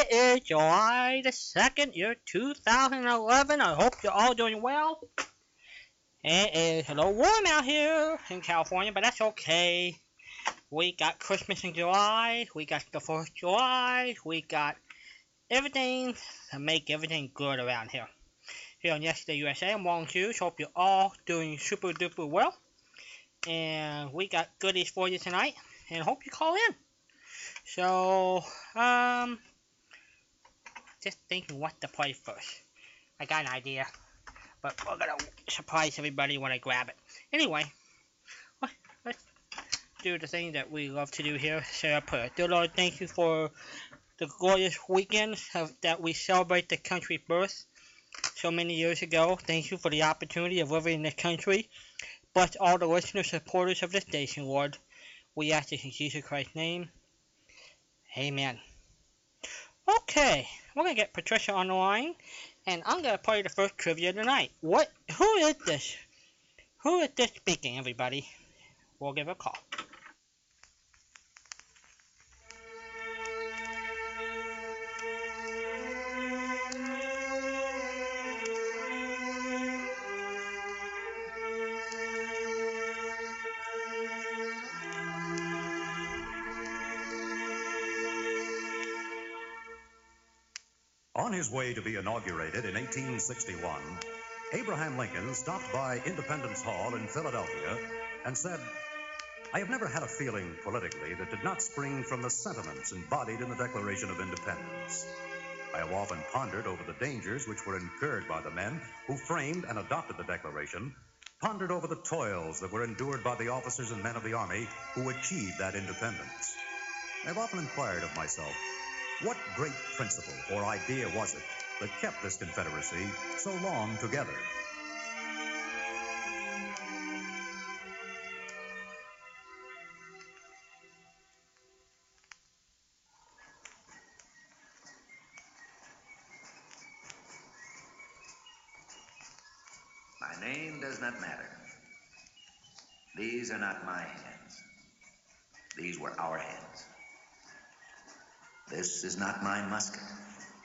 It is July the 2nd, year 2011. I hope you're all doing well. It is a little warm out here in California, but that's okay. We got Christmas in July. We got the 4th of July. We got everything to make everything good around here. Here on Yesterday USA, I'm Walden Hughes. Hope you're all doing super duper well. And we got goodies for you tonight. And hope you call in. So, um, just thinking what to play first. I got an idea, but we're gonna surprise everybody when I grab it. Anyway, let's do the thing that we love to do here, say a prayer. Dear Lord, thank you for the glorious weekend of, that we celebrate the country's birth so many years ago. Thank you for the opportunity of living in this country. Bless all the listeners, supporters of the station, Lord. We ask this in Jesus Christ's name. Amen. Okay, we're gonna get Patricia on the line, and I'm gonna play the first trivia tonight. What? Who is this? Who is this speaking, everybody? We'll give a call. On his way to be inaugurated in 1861, Abraham Lincoln stopped by Independence Hall in Philadelphia and said, I have never had a feeling politically that did not spring from the sentiments embodied in the Declaration of Independence. I have often pondered over the dangers which were incurred by the men who framed and adopted the Declaration, pondered over the toils that were endured by the officers and men of the Army who achieved that independence. I have often inquired of myself, what great principle or idea was it that kept this Confederacy so long together? My name does not matter. These are not my hands. These were our hands. This is not my musket.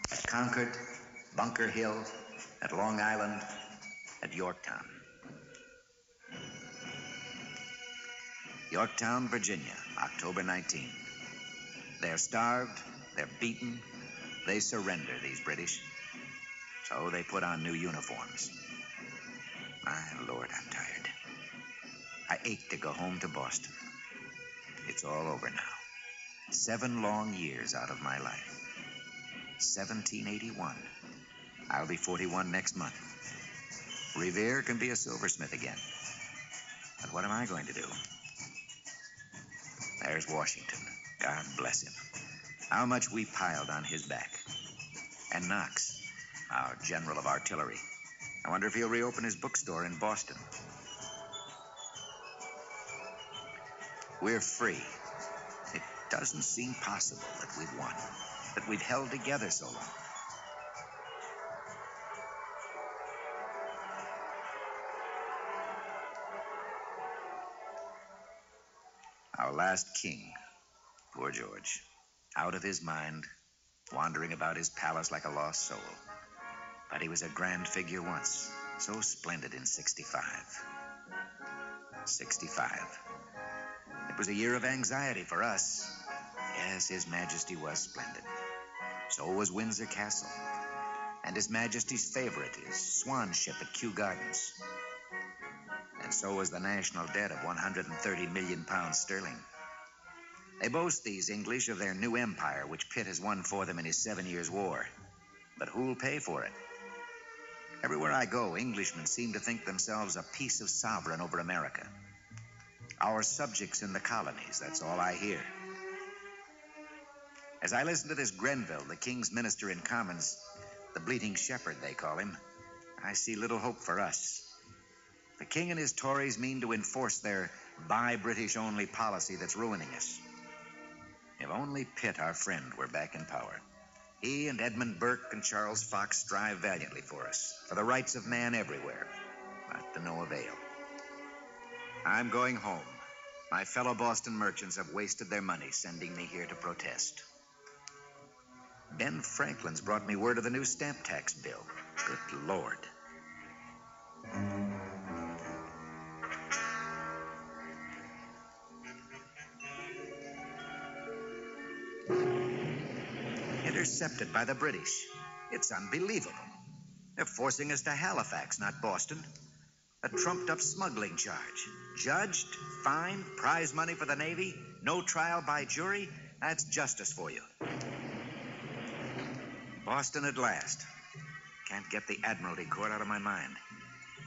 At Concord, Bunker Hill, at Long Island, at Yorktown. Yorktown, Virginia, October 19. They're starved, they're beaten, they surrender, these British. So they put on new uniforms. My Lord, I'm tired. I ache to go home to Boston. It's all over now. Seven long years out of my life. 1781. I'll be 41 next month. Revere can be a silversmith again. But what am I going to do? There's Washington. God bless him. How much we piled on his back. And Knox, our general of artillery. I wonder if he'll reopen his bookstore in Boston. We're free. It doesn't seem possible that we've won, that we've held together so long. Our last king, poor George, out of his mind, wandering about his palace like a lost soul. But he was a grand figure once, so splendid in 65. 65. It was a year of anxiety for us. Yes, His Majesty was splendid. So was Windsor Castle. And His Majesty's favorite, is swan ship at Kew Gardens. And so was the national debt of 130 million pounds sterling. They boast, these English, of their new empire, which Pitt has won for them in his Seven Years' War. But who'll pay for it? Everywhere I go, Englishmen seem to think themselves a piece of sovereign over America. Our subjects in the colonies, that's all I hear. As I listen to this Grenville, the King's minister in Commons, the bleating shepherd, they call him, I see little hope for us. The King and his Tories mean to enforce their buy British only policy that's ruining us. If only Pitt, our friend, were back in power. He and Edmund Burke and Charles Fox strive valiantly for us, for the rights of man everywhere, but to no avail. I'm going home, My fellow Boston merchants have wasted their money sending me here to protest. Ben Franklin's brought me word of the new stamp tax bill. Good Lord. Intercepted by the British. It's unbelievable. They're forcing us to Halifax, not Boston. A trumped up smuggling charge. Judged, fined, prize money for the Navy, no trial by jury. That's justice for you. Boston at last. Can't get the Admiralty Court out of my mind.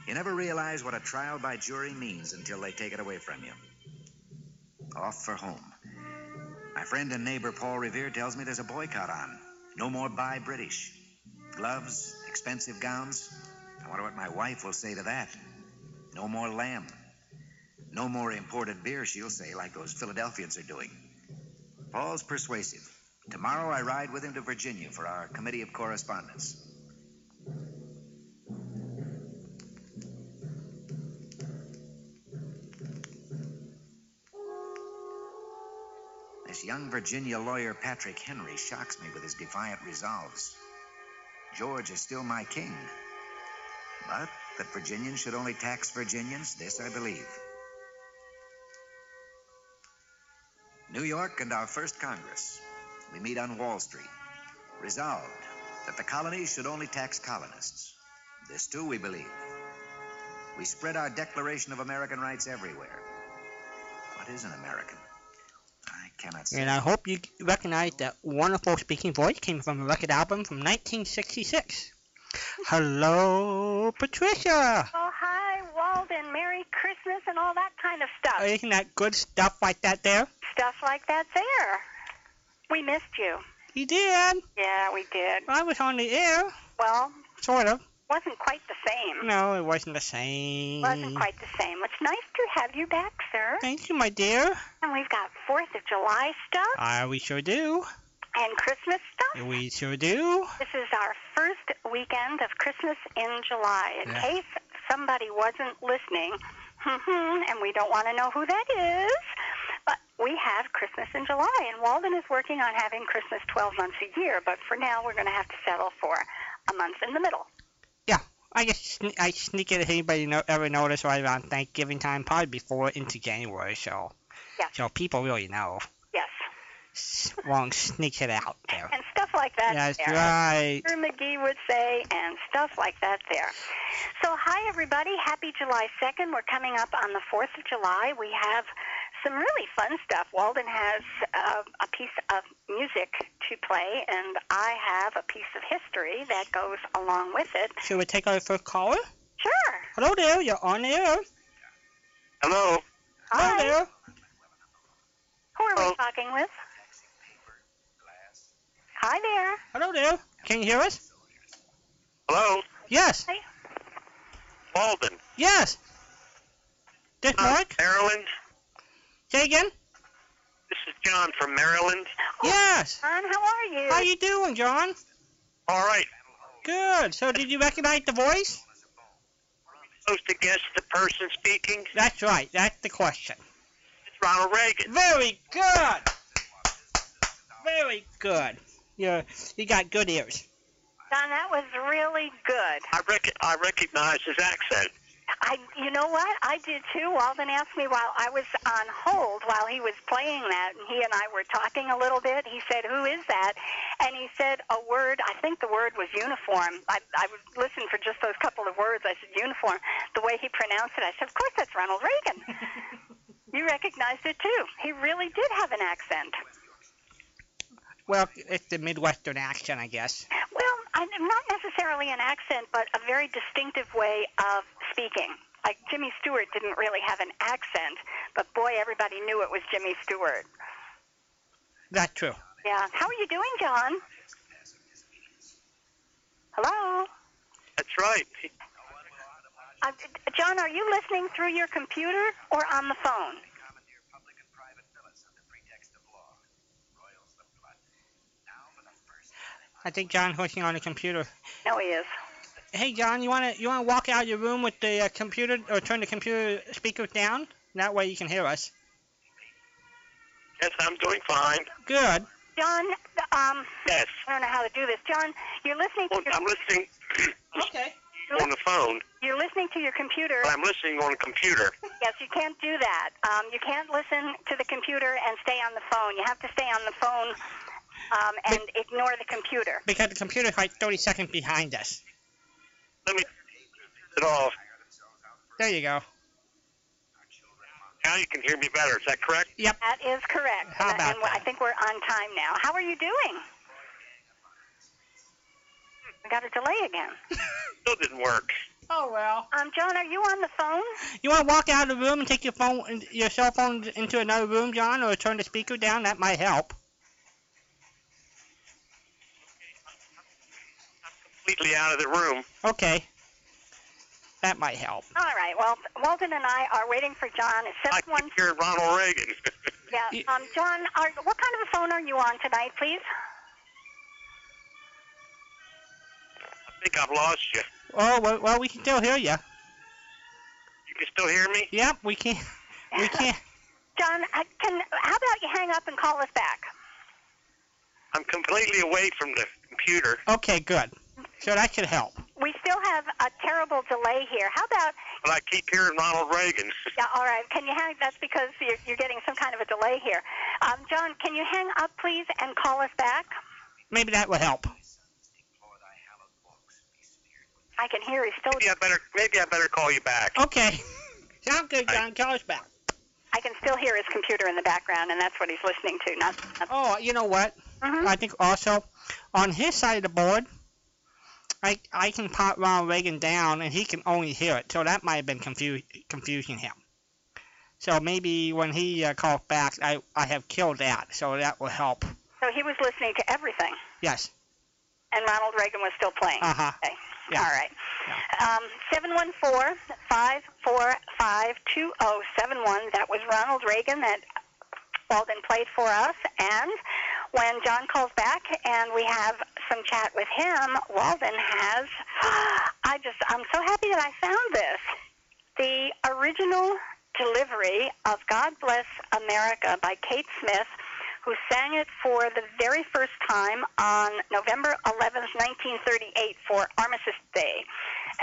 You never realize what a trial by jury means until they take it away from you. Off for home. My friend and neighbor Paul Revere tells me there's a boycott on. No more buy British. Gloves, expensive gowns. I wonder what my wife will say to that. No more lamb. No more imported beer, she'll say, like those Philadelphians are doing. Paul's persuasive. Tomorrow I ride with him to Virginia for our committee of correspondence. This young Virginia lawyer, Patrick Henry, shocks me with his defiant resolves. George is still my king. But that Virginians should only tax Virginians, this I believe. New York and our first Congress. We meet on Wall Street. Resolved that the colonies should only tax colonists. This, too, we believe. We spread our Declaration of American Rights everywhere. What is an American? I cannot say. And I hope you recognize that wonderful speaking voice came from a record album from 1966. Hello, Patricia. Oh, hi, Walden. Merry Christmas and all that kind of stuff. Isn't that good stuff like that there? Stuff like that there. We missed you. You did. Yeah, we did. I was on the air, Well, sort of. wasn't quite the same. No, it wasn't the same. Wasn't quite the same. It's nice to have you back, sir. Thank you, my dear. And we've got Fourth of July stuff Ah, we sure do. and Christmas stuff. We sure do. This is our first weekend of Christmas in July. In Yeah. case somebody wasn't listening, and we don't want to know who that is, we have Christmas in July, and Walden is working on having Christmas 12 months a year, but for now we're going to have to settle for a month in the middle. Yeah, I sne- I sneak it if anybody no- ever noticed right around Thanksgiving time, probably before into January. So, Yeah. so people really know. Yes. S- Wrong sneaks it out there. And stuff like that That's there. right. Mr. McGee would say, and stuff like that there. So, hi, everybody. Happy July 2nd. We're coming up on the 4th of July. We have some really fun stuff. Walden has uh, a piece of music to play, and I have a piece of history that goes along with it. Should we take our first caller? Sure. Hello there. You're on the air. Hello. Hello Hi. there. Who are we talking with? Hi there. Hello there. Can you hear us? Hello. Yes. Hi. Walden. Yes. This Uh, Mark? Maryland. Say again? This is John from Maryland. Yes. Oh, John, how are you? How you doing, John? All right. Good. So did you recognize the voice? Supposed to guess the person speaking. That's right. That's the question. It's Ronald Reagan. Very good. Very good. You you got good ears. John, that was really good. I rec- I recognize his accent. I, you know what? I did too. Walden asked me while I was on hold while he was playing that, and he and I were talking a little bit. He said, "Who is that?" And he said a word. I think the word was uniform. I, I would listen for just those couple of words. I said uniform. The way he pronounced it, I said, "Of course, that's Ronald Reagan." you recognized it too. He really did have an accent. Well, it's the Midwestern accent, I guess. Well, I'm not necessarily an accent, but a very distinctive way of speaking. Like Jimmy Stewart didn't really have an accent, but boy, everybody knew it was Jimmy Stewart. That's true. Yeah. How are you doing, John? Hello? That's right. Uh, John, are you listening through your computer or on the phone? I think John's working on the computer. No, he is. Hey, John, you wanna you wanna walk out your room with the uh, computer or turn the computer speakers down? That way you can hear us. Yes, I'm doing fine. Good. John, um, Yes. I don't know how to do this. John, you're listening to Well, your, I'm listening Okay. on the phone, you're listening to your computer. but I'm listening on a computer. Yes, you can't do that. Um, you can't listen to the computer and stay on the phone. You have to stay on the phone um, and ignore the computer. Because the computer's like 30 seconds behind us. Let me turn it off. There you go. Now you can hear me better. Is that correct? Yep. That is correct. How about and I think we're on time now. How are you doing? We got a delay again. Still didn't work. Oh well. Um, John, are you on the phone? You want to walk out of the room and take your phone, your cell phone, into another room, John, or turn the speaker down? That might help. Completely out of the room. Okay. That might help. All right. Well, Walden and I are waiting for John. It's I seven one. keep hearing Ronald Reagan. Yeah. Um, John, are, what kind of a phone are you on tonight, please? I think I've lost you. Oh well, well, we can still hear you. You can still hear me? Yep, we can. We can. John, I can. How about you hang up and call us back? I'm completely away from the computer. Okay, good. So that should help. We still have a terrible delay here. How about? But I keep hearing Ronald Reagan. Yeah. All right. Can you hang? That's because you're, you're getting some kind of a delay here. Um, John, can you hang up, please, and call us back? Maybe that will help. I can hear he's still. Maybe I better maybe I better call you back. Okay. Sound good, John. Call us back. I can still hear his computer in the background, and that's what he's listening to. Not. not Oh, you know what? Mhm. I think also on his side of the board, I I can pop Ronald Reagan down and he can only hear it. So that might have been confu- confusing him. So maybe when he uh, calls back, I I have killed that. So that will help. So he was listening to everything, Yes. and Ronald Reagan was still playing. Uh huh. Okay. Yeah. All right. Um, 714-545-2071. That was Ronald Reagan that Walden played for us. And when John calls back and we have some chat with him, Walden has, I just, I'm so happy that I found this. The original delivery of God Bless America by Kate Smith, who sang it for the very first time on November 11th, 1938 for Armistice Day.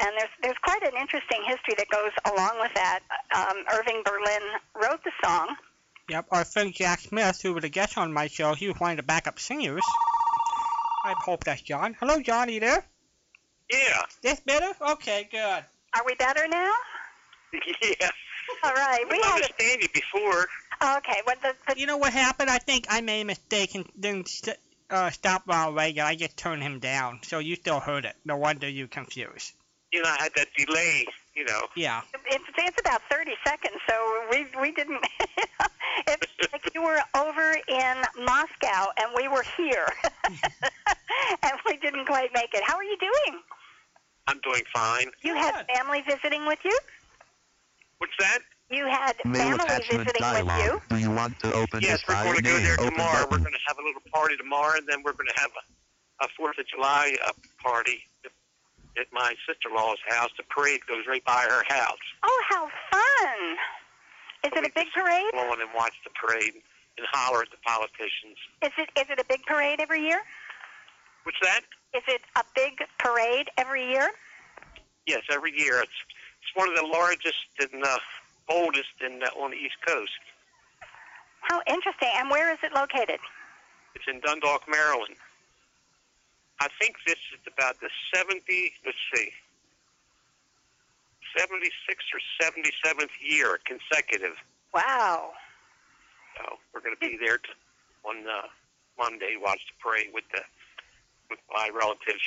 And there's, there's quite an interesting history that goes along with that. Um, Irving Berlin wrote the song. Yep. Our friend Jack Smith, who was a guest on my show, he was one of the backup singers. I hope that's John. Hello, John. Are you there? Yeah. This better? Okay, good. Are we better now? yeah. All right. I We had understand you before. a, okay. Well, the, the, You know what happened? I think I made a mistake and didn't st- uh, stop Ronald Reagan. I just turned him down. So you still heard it. No wonder you confused. You know, I had that delay, you know. Yeah. it's, it's about 30 seconds, so we we didn't. it's like you were over in Moscow and we were here, and we didn't quite make it. How are you doing? I'm doing fine. You had family visiting with you. What's that? You had Mail family attachment visiting with you. dialog. Do you want to open yes, this we're going to go Name, there open tomorrow. We're going to have a little party tomorrow, and then we're going to have a, a Fourth of July uh, party at my sister-in-law's house. The parade goes right by her house. Oh, how fun! Is it a big parade? Go on and watch the parade and holler at the politicians. Is it is it a big parade every year? What's that? Is it a big parade every year? Yes, every year. It's it's one of the largest and uh, oldest in uh, on the East Coast. How interesting! And where is it located? It's in Dundalk, Maryland. I think this is about the 70, let's see, 76th or 77th year consecutive. Wow. So we're going to be there to, on uh, Monday, watch the parade with the with my relatives,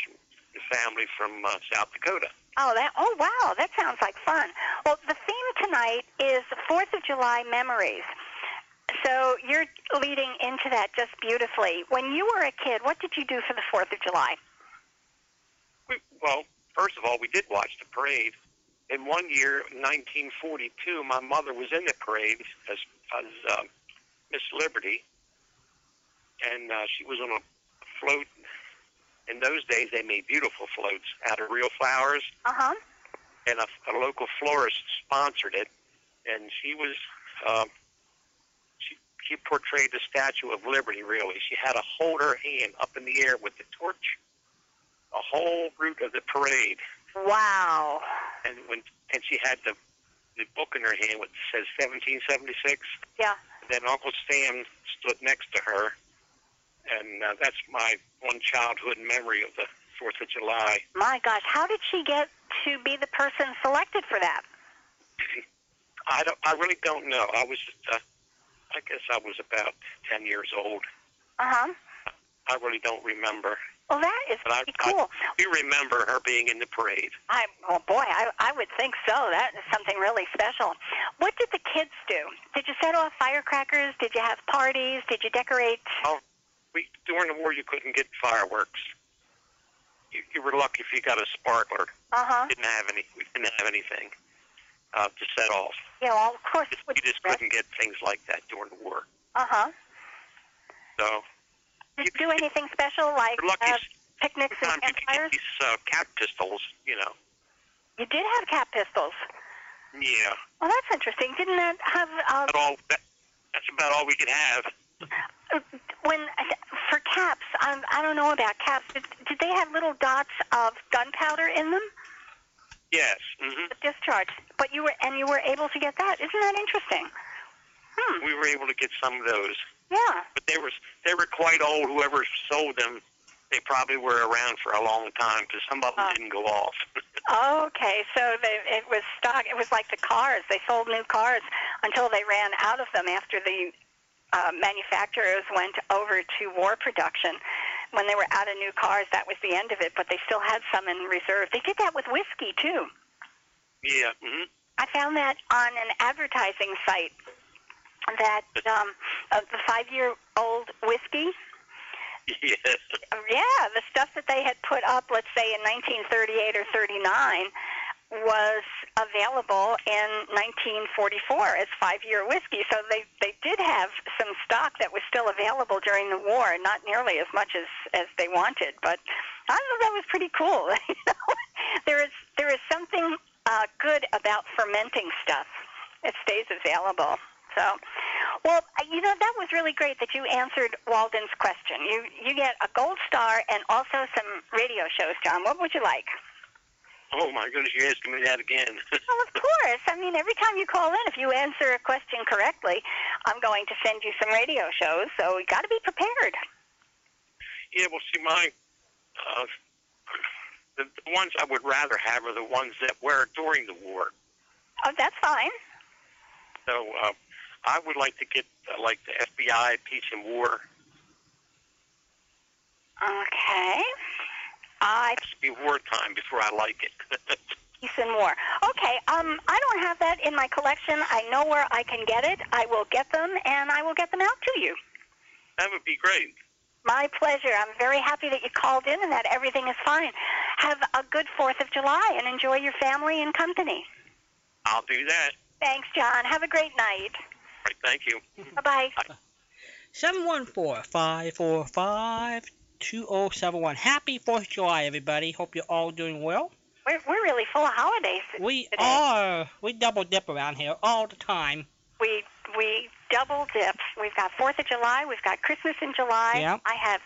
the family from uh, South Dakota. Oh, that. Oh, wow. That sounds like fun. Well, the theme tonight is Fourth of July memories. So you're leading into that just beautifully. When you were a kid, what did you do for the Fourth of July? We, well, first of all, we did watch the parade. In one year, 1942, my mother was in the parade as, as uh, Miss Liberty, and uh, she was on a float. In those days, they made beautiful floats out of real flowers, Uh huh. and a, a local florist sponsored it. And she was, um, she portrayed the Statue of Liberty. Really, she had to hold her hand up in the air with the torch, the whole route of the parade, Wow. and when and she had the the book in her hand which says 1776. Yeah. Then Uncle Sam stood next to her, and uh, that's my one childhood memory of the Fourth of July. My gosh, how did she get to be the person selected for that? I don't. I really don't know. I was. Uh, I guess I was about ten years old. Uh huh. I really don't remember. Well, that is But I, pretty cool. I do remember her being in the parade. I, oh boy, I, I would think so. That is something really special. What did the kids do? Did you set off firecrackers? Did you have parties? Did you decorate? Oh, We during the war you couldn't get fireworks. You, you were lucky if you got a sparkler. Uh huh. Didn't have any. We didn't have anything uh, to set off. Yeah, well, of course. You just couldn't get things like that during the war. Uh huh. So Did you do anything special like lucky. uh, picnics and sometimes you could get campfires? these uh, cap pistols. You know. You did have cap pistols. Yeah. Well, that's interesting. Didn't that have uh, But all that, that's about all we could have. when for caps? I, I don't know about caps. Did, did they have little dots of gunpowder in them? Yes. hmm The discharge. But you were and you were able to get that. Isn't that interesting? Hmm. We were able to get some of those, Yeah. but they were they were quite old. Whoever sold them, they probably were around for a long time because some of them Oh. didn't go off. Okay, so they, it was stock. It was like the cars. They sold new cars until they ran out of them after the uh, manufacturers went over to war production. When they were out of new cars, that was the end of it. But they still had some in reserve. They did that with whiskey too. yeah. hmm I found that on an advertising site that um, uh, the five-year-old whiskey Yes. yeah, the stuff that they had put up, let's say in 1938 or 39, was available in 1944 as five-year whiskey. So they they did have some stock that was still available during the war, not nearly as much as as they wanted, but I thought that was pretty cool. There is there is something uh, good about fermenting stuff. It stays available. So, well, you know that was really great that you answered Walden's question. You you get a gold star and also some radio shows, John. What would you like? Oh my goodness, you're asking me that again. Well, of course. I mean, every time you call in, if you answer a question correctly, I'm going to send you some radio shows. So you got to be prepared. yeah. Well, see, my uh, the, the ones I would rather have are the ones that were during the war. Oh, that's fine. So uh, I would like to get uh, like the FBI Peace and War. Okay. I It should be wartime before I like it. peace and war. Okay. Um, I don't have that in my collection. I know where I can get it. I will get them, and I will get them out to you. that would be great. My pleasure. I'm very happy that you called in and that everything is fine. Have a good 4th of July and enjoy your family and company. I'll do that. Thanks, John. Have a great night. All right, thank you. Bye-bye. 714-545-2071. Happy 4th of July, everybody. Hope you're all doing well. We're, we're really full of holidays. We today. are. We double dip around here all the time. We we double dip. We've got Fourth of July. We've got Christmas in July. Yeah. I have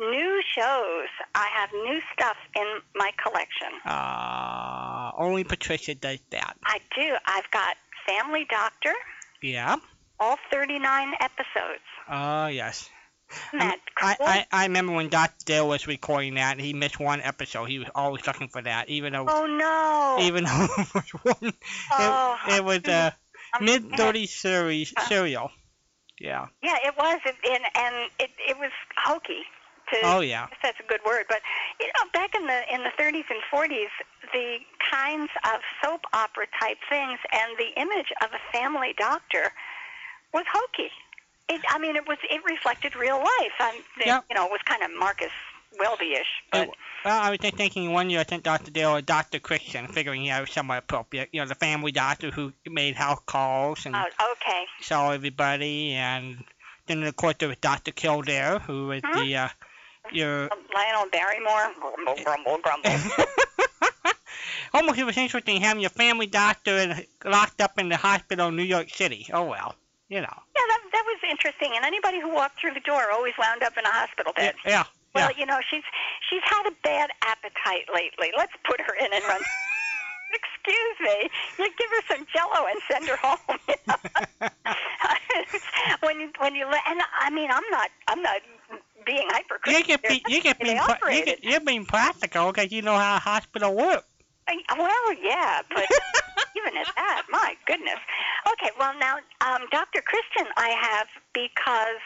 new shows. I have new stuff in my collection. Uh, only Patricia does that. I do. I've got Family Doctor, Yeah. all 39 episodes. Oh, yes. I. I, I remember when Dr. Dale was recording that, he missed one episode. He was always looking for that, even though oh no. even though it was one, oh, it, it was a I'm mid sad. 30s series Uh. serial. Yeah. Yeah, it was, and and it it was hokey. To, Oh yeah. That's a good word, but you know, back in the in the 30s and 40s, the kinds of soap opera type things and the image of a family doctor was hokey. It, I mean, it was it reflected real life. Um, it- Yep. You know, it was kind of Marcus Welby-ish. But It- well, I was just thinking one year I sent Dr. Dale or Dr. Christian, figuring he was somewhat appropriate. You know, the family doctor who made house calls and uh, okay, saw everybody, and then of course there was Dr. Kildare, who was Huh? the uh, your Lionel Barrymore, grumble, grumble, grumble. Almost it was interesting having your family doctor locked up in the hospital in New York City. Oh well, you know. Yeah, that, that was interesting. And anybody who walked through the door always wound up in a hospital bed. yeah. yeah Well, yeah. you know, she's she's had a bad appetite lately. Let's put her in and run. Excuse me. You give her some Jello and send her home. you know? when you when you and I mean, I'm not I'm not being hypercritical. You get be, you being pra- you get, you're being practical because you know how a hospital works. Well, yeah, but even at that, my goodness. Okay, well now, um, Dr. Christian, I have because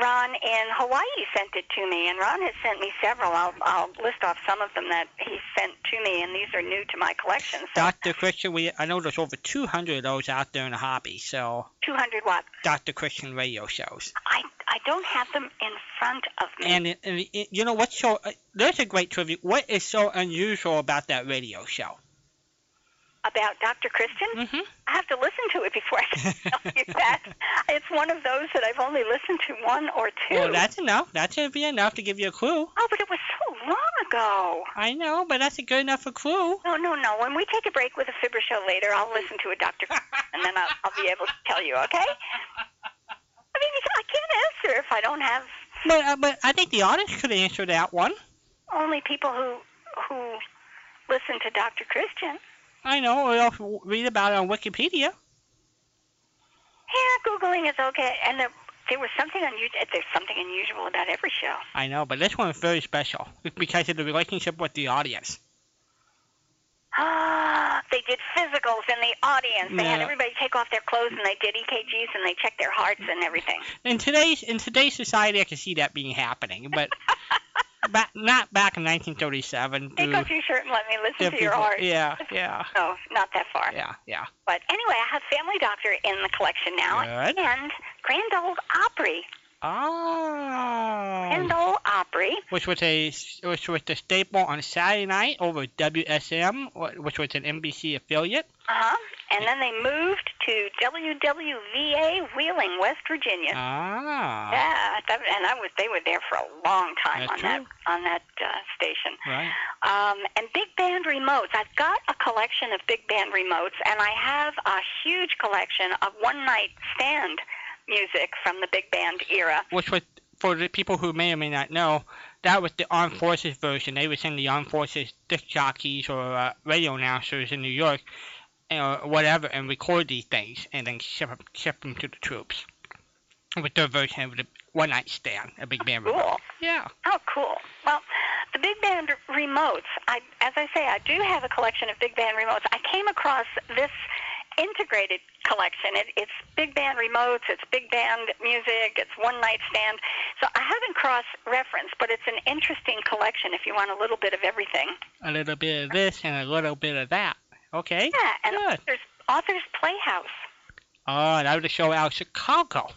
Ron in Hawaii sent it to me, and Ron has sent me several. I'll, I'll list off some of them that he sent to me, and these are new to my collection. So Dr. Christian, we I know there's over 200 of those out there in the hobby. So 200 what? Dr. Christian radio shows. I I don't have them in front of me. And, and you know what's so uh, there's a great trivia. What is so unusual about that radio show? About Dr. Christian, Mhm. I have to listen to it before I can tell you that. It's one of those that I've only listened to one or two. Well, that's enough. That should be enough to give you a clue. oh, but it was so long ago. I know, but that's a good enough a clue. No, no, no. When we take a break with a Fibber show later, I'll listen to a Dr. and then I'll, I'll be able to tell you, okay? I mean, I can't answer if I don't have But uh, but I think the audience could answer that one. only people who who listen to Dr. Christian. I know, or else read about it on Wikipedia. Yeah, Googling is okay. And there, there was something unusual. There's something unusual about every show. I know, but this one is very special because of the relationship with the audience. Ah, they did physicals in the audience. They had everybody take off their clothes and they did EKGs and they checked their hearts and everything. In today's in today's society, I can see that being happening, but back, not back in 1937. Take off your shirt and let me listen to your heart. Yeah, yeah, No, not that far. yeah, yeah. But anyway, I have Family Doctor in the collection now, Good. and Grand Old Opry. Oh. Grand Old Opry. which was a which was the staple on Saturday night over WSM, which was an NBC affiliate. Uh huh. And then they moved to WWVA Wheeling, West Virginia. Ah, yeah, that, and I was they were there for a long time That's on that on that uh, station. right. Um, and big band remotes. I've got a collection of big band remotes, and I have a huge collection of one night stand music from the big band era. Which was for the people who may or may not know, that was the Armed Forces version. They would send the Armed Forces disc jockeys or uh, radio announcers in New York, or whatever, and record these things and then ship 'em- ship them to the troops. With their version of the one night stand, a big band remote. Cool. Yeah. Oh, cool. Well, the big band remotes. I, as I say, I do have a collection of big band remotes. I came across this integrated collection. It, it's big band remotes. It's big band music. It's one night stand. So I haven't cross referenced, but it's an interesting collection if you want a little bit of everything. A little bit of this and a little bit of that. Okay. Yeah, and Good. authors, authors Playhouse. Oh, that was a show out of Chicago.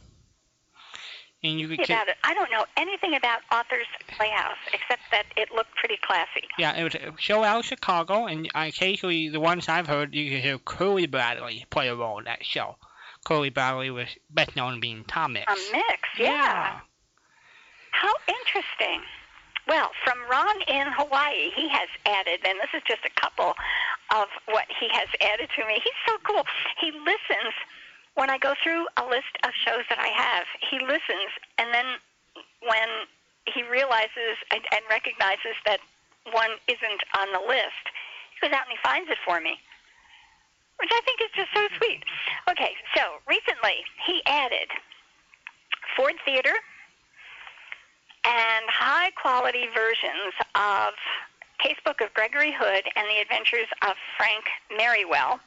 And you could Tell me get, about it. I don't know anything about Authors Playhouse except that it looked pretty classy. yeah, it was a show out of Chicago, and occasionally the ones I've heard, you could hear Curly Bradley play a role in that show. Curly Bradley was best known being Tom Mix. A mix, yeah. How interesting. Well, from Ron in Hawaii, he has added, and this is just a couple of what he has added to me. He's so cool. He listens when I go through a list of shows that I have. He listens, and then when he realizes and, and recognizes that one isn't on the list, he goes out and he finds it for me, which I think is just so sweet. Okay, so recently he added Ford Theater and high quality versions of Casebook of Gregory Hood and the Adventures of Frank Merriwell.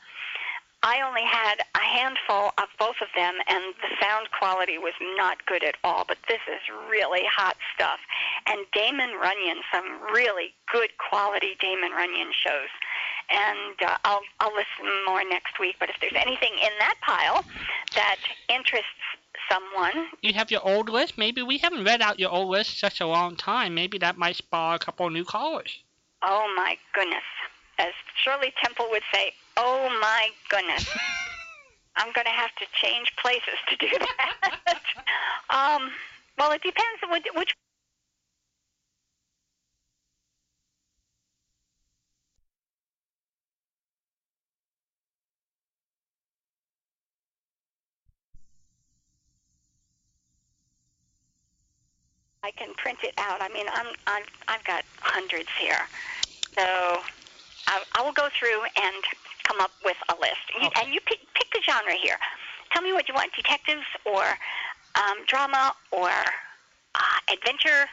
I only had a handful of both of them, and the sound quality was not good at all. But this is really hot stuff. And Damon Runyon, some really good quality Damon Runyon shows. And uh, I'll I'll listen more next week. But if there's anything in that pile that interests someone, You have your old list. Maybe we haven't read out your old list in such a long time. Maybe that might spar a couple new callers. Oh my goodness. As Shirley Temple would say, oh my goodness. I'm going to have to change places to do that. um, well, it depends on which, which I can print it out. I mean, I'm, I've, I've got hundreds here. So I, I will go through and come up with a list. You, Okay. And you pick, pick the genre here. Tell me what you want, detectives or um, drama or uh, adventure.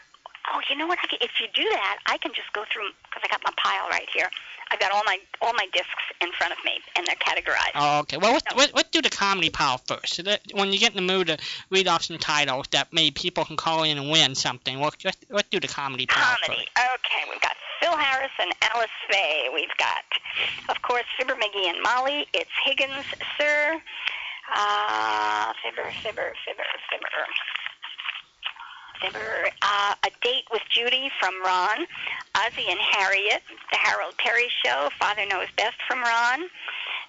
Oh, you know what? I can, if you do that, I can just go through because I got my pile right here. I've got all my all my discs in front of me, and they're categorized. Oh, okay. Well, let's, No. let, let's do the comedy pile first. So that when you get in the mood to read off some titles that maybe people can call in and win something, let's, let's, let's do the comedy pile Comedy. first. Okay, we've got Phil Harris and Alice Faye. We've got, of course, Fibber McGee and Molly. It's Higgins, Sir. Uh, Fibber, Fibber, Fibber, Fibber. Fibber. Uh, a Date with Judy from Ron. Ozzie and Harriet. The Harold Peary Show. Father Knows Best from Ron.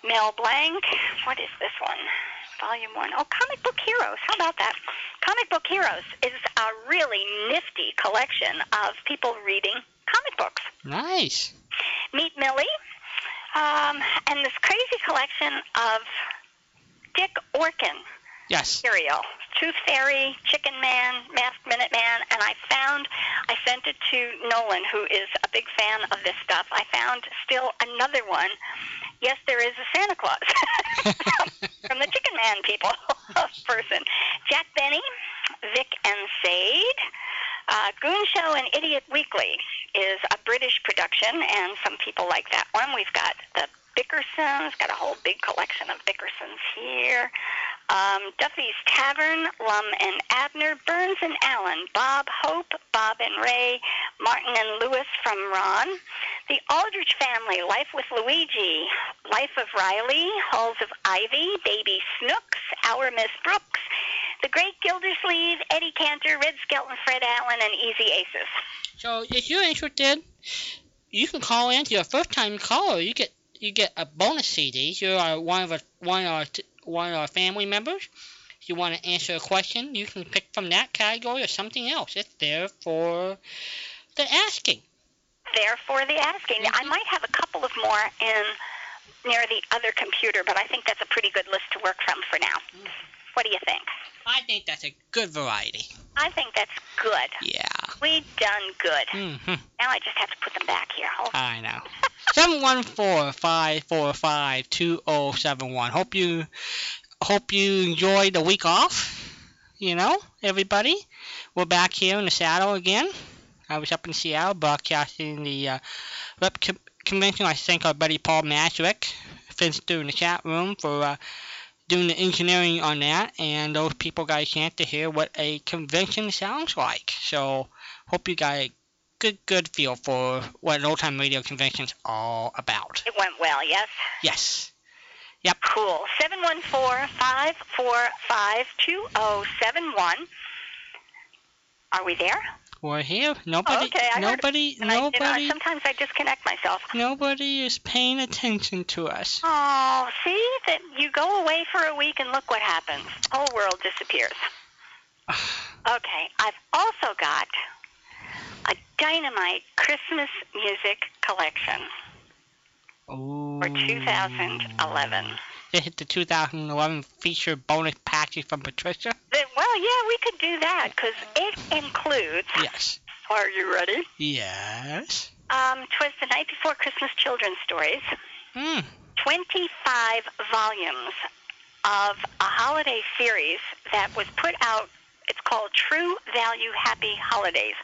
Mel Blanc. What is this one? Volume 1. Oh, Comic Book Heroes. How about that? Comic Book Heroes is a really nifty collection of people reading comic books. Nice. Meet Millie, um, and this crazy collection of Dick Orkin Yes. serial. Tooth Fairy, Chicken Man, Masked Minute Man, and I found, I sent it to Nolan, who is a big fan of this stuff. I found still another one. Yes, there is a Santa Claus from the Chicken Man people person. Jack Benny, Vic and Sade. Uh, Goon Show and Idiot Weekly is a British production, and some people like that one. We've got the Bickersons, got a whole big collection of Bickersons here. Um, Duffy's Tavern, Lum and Abner, Burns and Allen, Bob Hope, Bob and Ray, Martin and Lewis from Ron, The Aldrich Family, Life with Luigi, Life of Riley, Halls of Ivy, Baby Snooks, Our Miss Brooks, The Great Gildersleeve, Eddie Cantor, Red Skelton, Fred Allen, and Easy Aces. So if you're interested, you can call in. If you're a first-time caller, you get you get a bonus CD. You're uh, one of our one of our t- one of our family members. If you want to answer a question, you can pick from that category or something else. It's there for the asking. There for the asking. I might have a couple of more in near the other computer, but I think that's a pretty good list to work from for now. What do you think? I think that's a good variety. I think that's good. Yeah. We done good. hmm Now I just have to put them back here. Hold I know. Seven one four five four five two zero seven one. Hope you hope you enjoy the week off. You know, everybody. We're back here in the saddle again. I was up in Seattle broadcasting the uh, rep com- convention. I thank our buddy Paul Mazurek finished through in the chat room for uh, doing the engineering on that, and those people got a chance to hear what a convention sounds like. So, hope you got a good, good feel for what an old time radio convention's all about. It went well, yes? Yes. Yep. Cool. 714-545-2071. Are we there? We're here. Nobody, okay, I heard nobody, I, you know, nobody, sometimes I disconnect myself. nobody is paying attention to us. Oh, see that you go away for a week and look what happens. Whole world disappears. Okay, I've also got a dynamite Christmas music collection Ooh. for 2011. They hit the 2011 feature bonus package from Patricia. Well, yeah, we could do that because it includes. Yes. Are you ready? Yes. Um, twas the night before Christmas children's stories. Hmm. 25 volumes of a holiday series that was put out. It's called True Value Happy Holidays.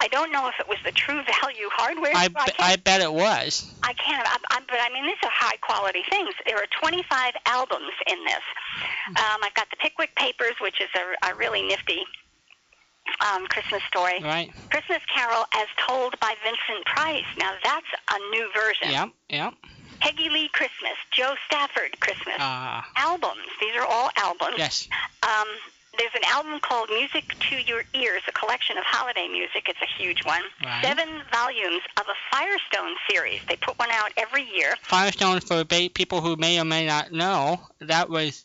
I don't know if it was the True Value hardware. I, I I bet it was. I can't I, I, but I mean, these are high quality things. There are 25 albums in this. Um, I've got the Pickwick Papers, which is a, a really nifty um, Christmas story. Right. Christmas Carol as told by Vincent Price. Now that's a new version. Yep. Yep. Peggy Lee Christmas, Jo Stafford Christmas. Ah. albums. These are all albums. yes. Um, there's an album called Music to Your Ears, a collection of holiday music. It's a huge one. Right. Seven volumes of a Firestone series. They put one out every year. Firestone for ba- people who may or may not know that was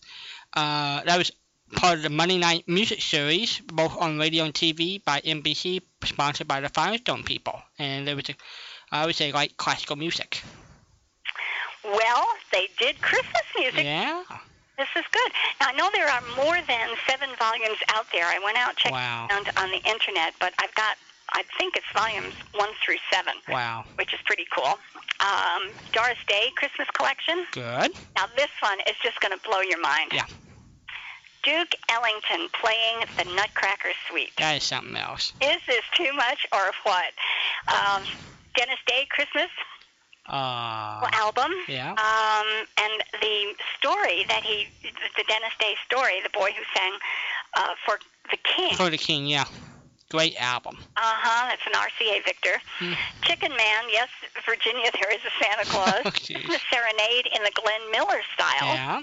uh, that was part of the Monday Night Music series, both on radio and TV by NBC, sponsored by the Firestone people, and there was a I would say like classical music. Well, they did Christmas music. Yeah. This is good. Now, I know there are more than seven volumes out there. I went out checking Wow. around on the internet, but I've got, I think it's volumes one through seven, Wow. which is pretty cool. Um, Doris Day Christmas Collection. Good. Now, this one is just going to blow your mind. Yeah. Duke Ellington playing the Nutcracker Suite. That is something else. Is this too much or what? Um, Dennis Day Christmas Uh, album. yeah. Um, and the story that he, the Dennis Day story, the boy who sang uh, for the King. For the King, yeah. Great album. Uh huh. That's an RCA Victor. Hmm. Chicken Man. Yes, Virginia. There is a Santa Claus. Oh, the Serenade in the Glenn Miller style, Yeah.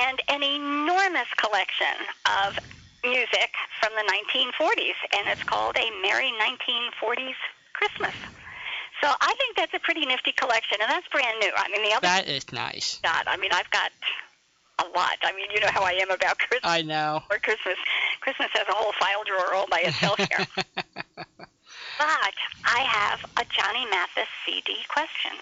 and an enormous collection of music from the 1940s, and it's called A Merry 1940s Christmas. So I think that's a pretty nifty collection, and that's brand new. I mean, the other That is nice. got. I mean, I've got a lot. I mean, you know how I am about Christmas. I know. or Christmas. Christmas has a whole file drawer all by itself here. but I have a Johnny Mathis CD question.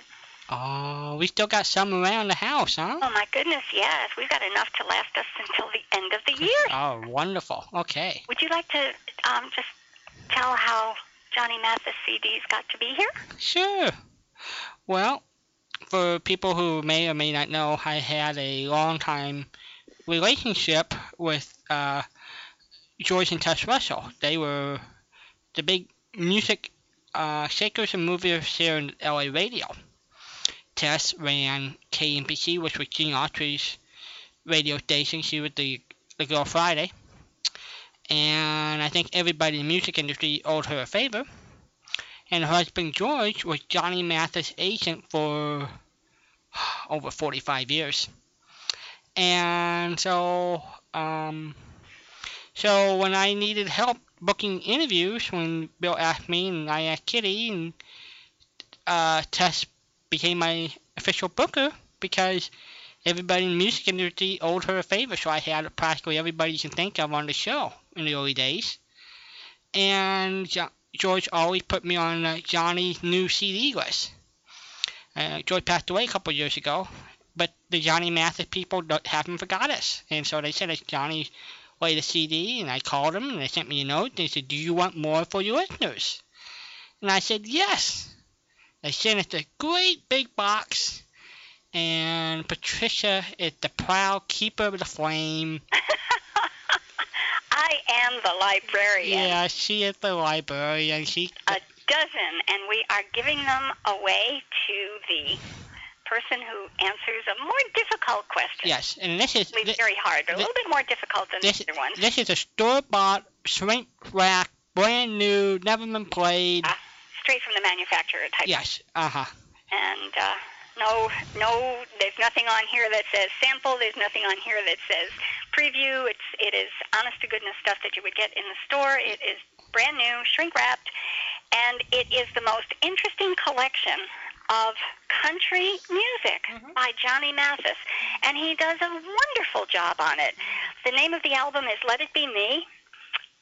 oh, we still got some around the house, huh? Oh my goodness, yes, we've got enough to last us until the end of the year. Oh, wonderful. Okay. Would you like to um, just tell how Johnny Mathis CDs got to be here? Sure. Well, for people who may or may not know, I had a long time relationship with uh, George and Tess Russell. They were the big music uh, shakers and movers here in LA radio. Tess ran KMPC, which was Gene Autry's radio station. She was the, the Girl Friday. And I think everybody in the music industry owed her a favor and her husband George was Johnny Mathis' agent for over 45 years. And so, um, so when I needed help booking interviews, when Bill asked me and I asked Kitty, and uh, Tess became my official booker because everybody in the music industry owed her a favor, so I had practically everybody you can think of on the show in the early days. And George always put me on uh, Johnny's new CD list. Uh, George passed away a couple years ago, but the Johnny Mathis people haven't forgot us. And so they said it's Johnny's latest CD, and I called them, and they sent me a note. They said, Do you want more for your listeners? And I said, Yes. They sent us a great big box, and Patricia is the proud keeper of the flame. I am the librarian. Yeah, she is the librarian. She A dozen, and we are giving them away to the person who answers a more difficult question. yes, and this is Really thi- very hard, but a thi- little bit more difficult than this, the other ones. this is a store-bought shrink wrap, brand new, never been played. Ah. Straight from the manufacturer type. Yes, uh huh. And uh, no, no, there's nothing on here that says sample. There's nothing on here that says preview. It's it is honest to goodness stuff that you would get in the store. It is brand new, shrink wrapped, and it is the most interesting collection of country music Mhm. by Johnny Mathis, and he does a wonderful job on it. The name of the album is Let It Be Me,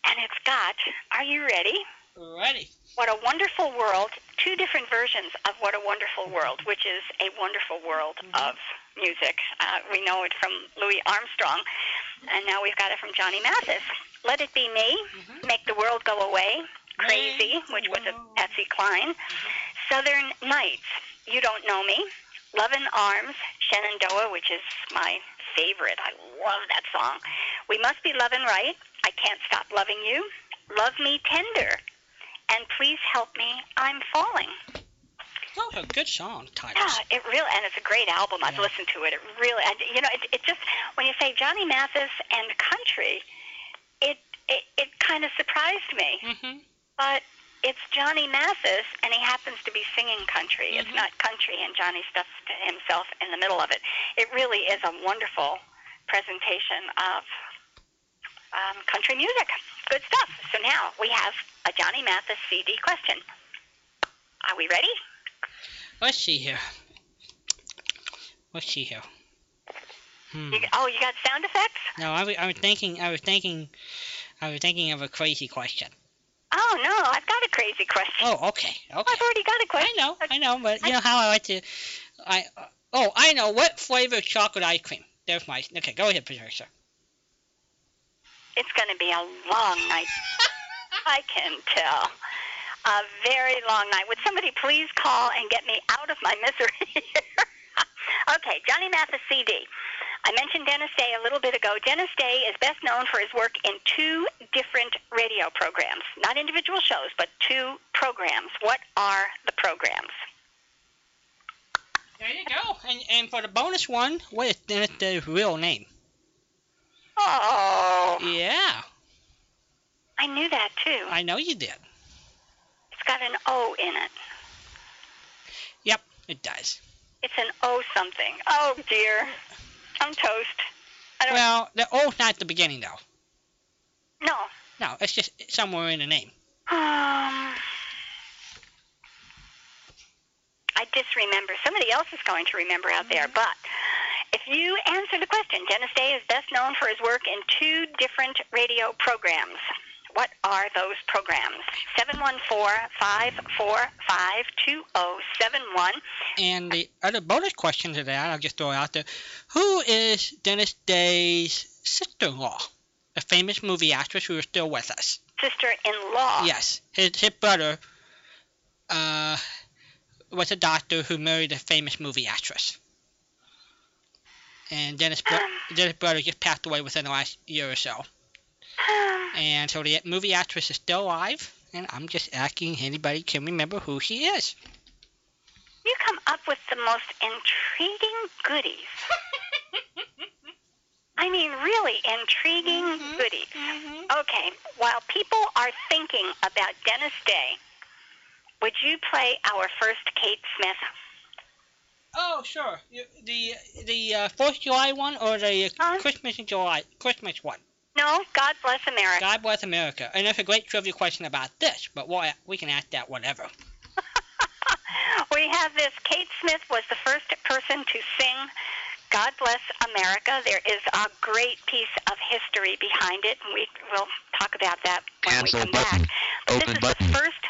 and it's got. Are you ready? Ready. What a Wonderful World, two different versions of What a Wonderful World, which is a wonderful world mm-hmm. of music. Uh, we know it from Louis Armstrong, and now we've got it from Johnny Mathis. Let It Be Me, mm-hmm. Make the World Go Away, Crazy, which was a Patsy Cline, mm-hmm. Southern Nights, You Don't Know Me, Lovin' Arms, Shenandoah, which is my favorite. I love that song. We Must Be Lovin' Right, I Can't Stop Loving You, Love Me Tender, and Please Help Me, I'm Falling. Those are good song titles. Yeah, it really, and it's a great album. I've Yeah. listened to it. It really, and, you know, it, it just when you say Johnny Mathis and country, it it, it kind of surprised me. Mm-hmm. But it's Johnny Mathis, and he happens to be singing country. It's Mhm. not country, and Johnny stuffs himself in the middle of it. It really is a wonderful presentation of um, country music. Good stuff. So now we have a Johnny Mathis CD question. Are we ready? Let's see here. Let's see here. Hmm. You, oh, you got sound effects? No, I was, I was thinking. I was thinking. I was thinking of a crazy question. Oh no, I've got a crazy question. Oh, okay, okay. I've already got a question. I know, I know, but you know how I like to. I uh, oh, I know what flavor chocolate ice cream. there's my. Okay, go ahead, Patricia. It's going to be a long night. I can tell. A very long night. Would somebody please call and get me out of my misery here? okay, Johnny Mathis CD. I mentioned Dennis Day a little bit ago. Dennis Day is best known for his work in two different radio programs, not individual shows, but two programs. What are the programs? There you go. And and for the bonus one, what is Dennis Day's real name? Oh, Yeah, I knew that too. I know you did. It's got an O in it. Yep, it does. It's an O something. Oh dear. I'm toast. I don't Well, the O's not at the beginning though. no. No, it's just somewhere in the name. Um I disremember. Somebody else is going to remember out there, but if you answer the question, Dennis Day is best known for his work in two different radio programs. What are those programs? 714-545-2071. And the other bonus question to that, I'll just throw out there. Who is Dennis Day's sister-in-law? A famous movie actress who is still with us. Sister-in-law. Yes, his, his brother uh, was a doctor who married a famous movie actress. And Dennis, bro-. Dennis' brother just passed away within the last year or so. And so the movie actress is still alive, and I'm just asking anybody can remember who she is. you come up with the most intriguing goodies. I mean, really intriguing Mhm. goodies. Okay, while people are thinking about Dennis Day, would you play our first Kate Smith? Oh, sure. The the uh, Fourth of July one or the Huh? Christmas in July Christmas one. No, God bless America. God bless America. And there's a great trivia question about this, but we'll, we can ask that whatever. we have this. Kate Smith was the first person to sing God Bless America. There is a great piece of history behind it, and we will talk about that when Cancel we come button. back. But Open this is button. the first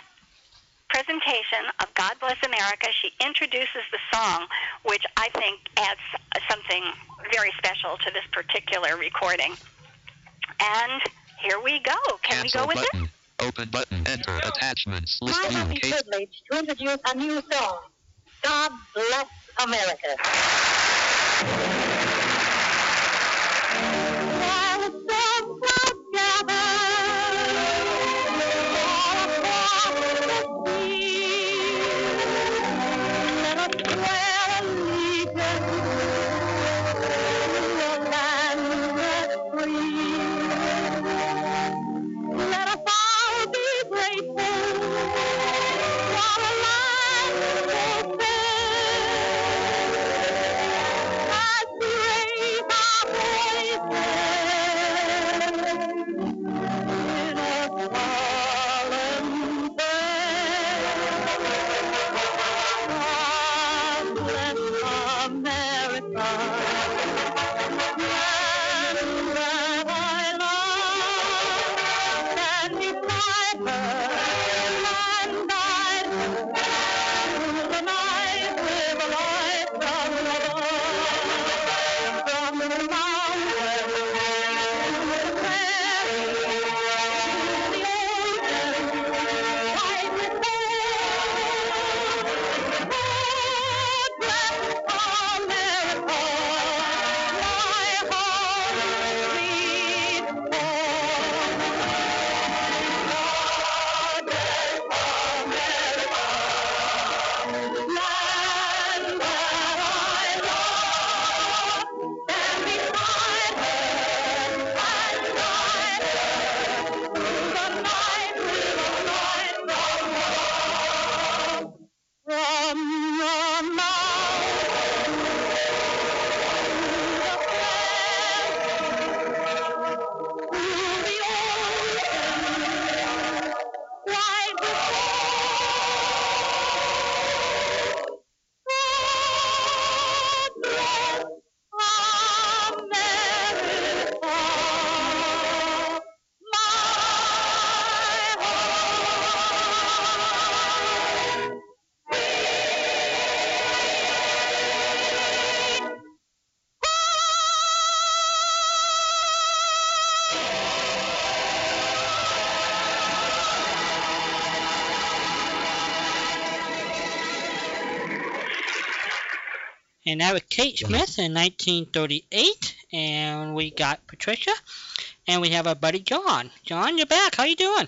presentation of God Bless America. She introduces the song, which I think adds something very special to this particular recording. And here we go. Can we Cancel go with it? button. Open button. Enter attachments. My List view. happy Kate. privilege to introduce a new song, God Bless America. And that was Kate Smith in 1938. And we got Patricia. And we have our buddy John. John, you're back. How you doing?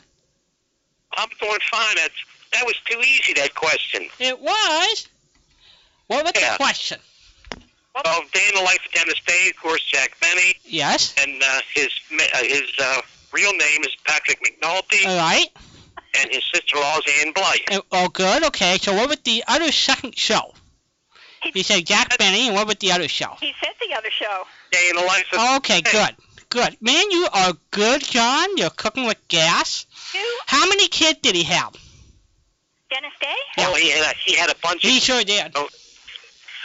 I'm doing fine. That's, that was too easy, that question. It was. What was Yeah. the question? Well, Day in the Life of Dennis Day, of course, Jack Benny, Yes. and uh, his uh, his uh, real name is Patrick McNulty, All right. and his sister-in-law is Ann Blyth. Uh, Oh, good. Okay. So what was the other second show? You said Jack Benny, and what about the other show? He said the other show. Day in the Life of oh, Okay, good. Good. Man, you are good, John. You're cooking with gas. Who? How many kids did he have? Dennis Day? Oh, he had a, he had a bunch He of. sure did. Oh,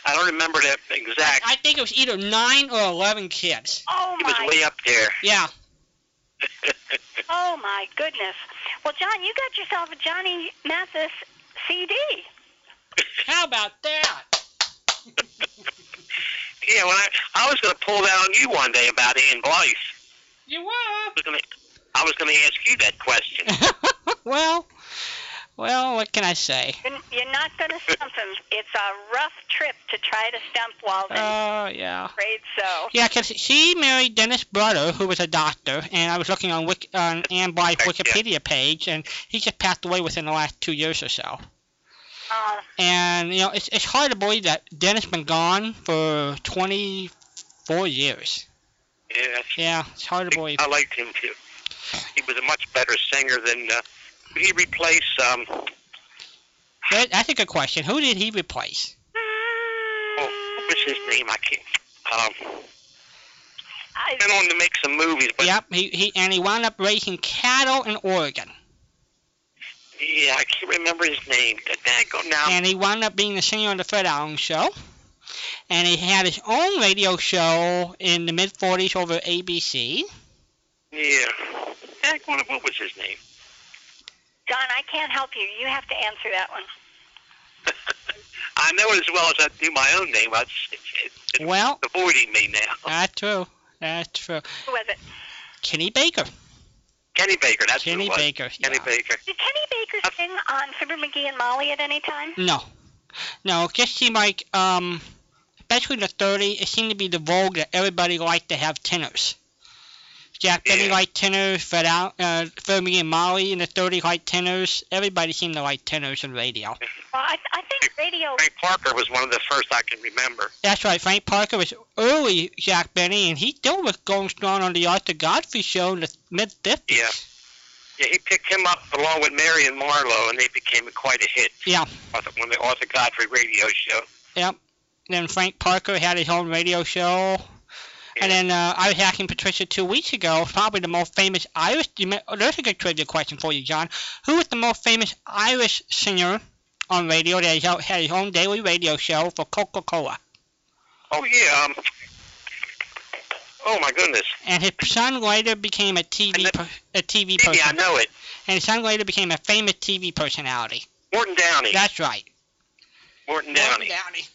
I don't remember the exact. I think it was either nine or eleven kids. Oh He was way up there. Yeah. Oh my goodness. Well, John, you got yourself a Johnny Mathis CD. How about that? yeah, well, I I was going to pull that on you one day about Ann Blyth. You were. was going to I was going to ask you that question. well, well, what can I say? You're- You're not going to stump him. It's a rough trip to try to stump Walden. Oh, yeah. afraid so. Yeah, 'cause she married Dennis' brother, who was a doctor, and I was looking on Wik- on Ann Blyth's Yeah. Wikipedia page, and he just passed away within the last two years or so. And you know, it's it's hard to believe that Dennis been gone for 24 years. Yeah, Yeah, it's hard to believe. I liked him too. He was a much better singer than. Uh, he replaced um, That, that's a good question. Who did he replace? oh, what was his name? I can't. Um, I, went on to make some movies, but Yep, he, he and he wound up raising cattle in Oregon, yeah, I can't remember his name. Daggone now. and he wound up being the singer on the Fred Allen Show. And he had his own radio show in the mid 40s over ABC. Yeah. Daggone, what was his name? John, I can't help you. You have to answer that one. I know it as well as I do my own name. It's, it's, it's, it's Well, avoiding me now. that's true. That's true. Who was it? Kenny Baker. Kenny Baker. That's who Kenny it was. Baker. Kenny yeah. Baker. Did Kenny Baker sing on Fibber McGee and Molly at any time? No. No, it just seemed like, um, especially in the 30s, it seemed to be the vogue that everybody liked to have tenors. Jack Benny Yeah. liked tenors, Fred Al, uh, Fibber and Molly in the 30s liked tenors. Everybody seemed to like tenors on radio. Well, I, I think radio. Frank Parker was one of the first I can remember. That's right, Frank Parker was early Jack Benny, and he still was going strong on the Arthur Godfrey show in the mid 50s. Yeah. Yeah, he picked him up along with Marion Marlowe, and they became quite a hit. Yeah. Arthur- On the Arthur Godfrey radio show. Yep. Then Frank Parker had his own radio show. And then uh, I was asking Patricia two weeks ago, probably the most famous Irish. do you me- oh, There's a good trivia question for you, John. Who was the most famous Irish singer on radio that had his- had his own daily radio show for Coca-Cola? Oh yeah. Um, oh my goodness. And his son later became a TV per, a TV Yeah, I know it. And his son later became a famous TV personality. Morton Downey. That's right. Morton Downey. Downey.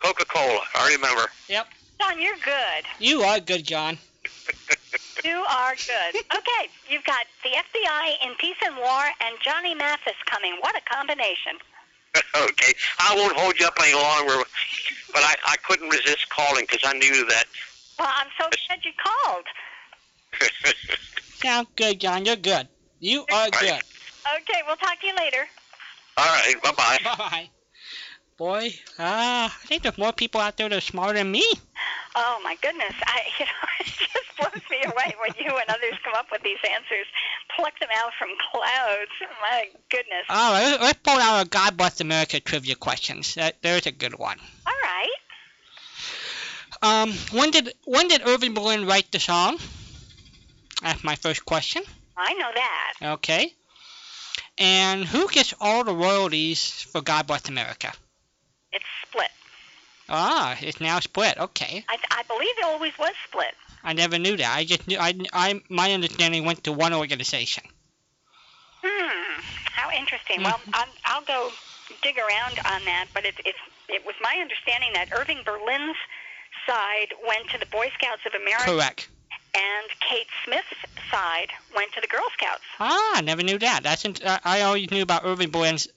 Coca-Cola. I remember. John, you're good. You are good, John. You are good. Okay, you've got the FBI in Peace and War and Johnny Mathis coming. What a combination. okay. I won't hold you up any longer, but I, I couldn't resist calling because I knew that. Well, I'm so glad you called. Sound good, John. You're good. You are good. Okay, we'll talk to you later. All right. Bye-bye. Bye. Boy, Ah, I think there's more people out there that are smarter than me. Oh my goodness, I you know it just blows me away when you and others come up with these answers, pluck them out from clouds. My goodness. All right, let's pull out a God Bless America trivia questions. That, there's a good one. All right. Um, when did when did Irving Berlin write the song? That's my first question. I know that. Okay. And who gets all the royalties for God Bless America? It's split. Ah, it's now split. Okay. I, I believe it always was split. I never knew that. I just knew, I, I my understanding went to one organization. Hmm. How interesting. Hmm. Well, I'm, I'll go dig around on that, but it, it, it was my understanding that Irving Berlin's side went to the Boy Scouts of America, Correct. and Kate Smith's side went to the Girl Scouts. Ah, I never knew that. That's int- I I always knew about Irving Berlin's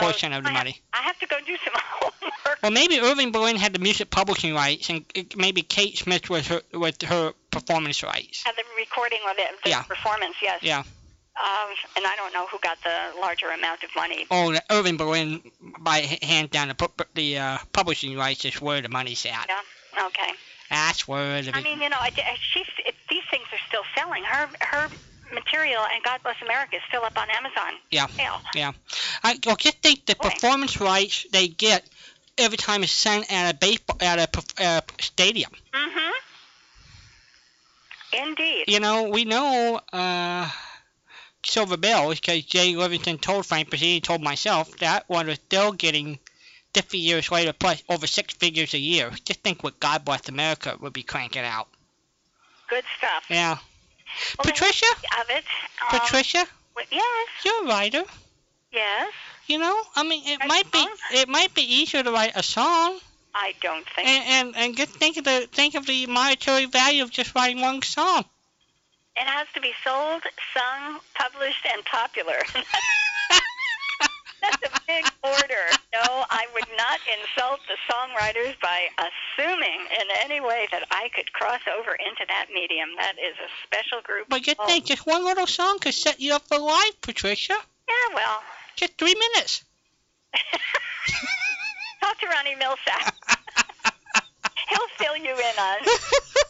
portion of the I have- money. I have to go do some homework Well, maybe Irving Berlin had the music publishing rights, and maybe Kate Smith was her with her performance rights. Had the recording of it, the Yeah. performance, yes. Yeah. Um, and I don't know who got the larger amount of money. Oh, Irving Berlin by hand down the the uh, publishing rights is where the money's at. Yeah. Okay. That's where the I mean, you know, she's it, these things are still selling. Her her material and God Bless America is still up on Amazon. Yeah. Sale. yeah. I well, just think the Boy. performance rights they get every time it's sent at a baseball at a uh, stadium. Mm-hmm. Indeed. You know, we know uh, Silver Bells because Jay Livingston told Frank Pizzini, told myself that one was still getting 50 years later plus over six figures a year. Just think what God Bless America would be cranking out. Good stuff. Yeah. Well, Patricia? history Of it. Um, Patricia, Yes. you're a writer. Yes. You know, I mean, it might be it might be easier to write a song, I don't think. and and, and just think of the think of the monetary value of just writing one song. It has to be sold, sung, published, and popular. That's a big order. No, I would not insult the songwriters by assuming in any way that I could cross over into that medium. That is a special group. But Oh. think, just one little song could set you up for life, Patricia. Yeah, well, Just three minutes. talk to Ronnie Milsap. He'll fill you in on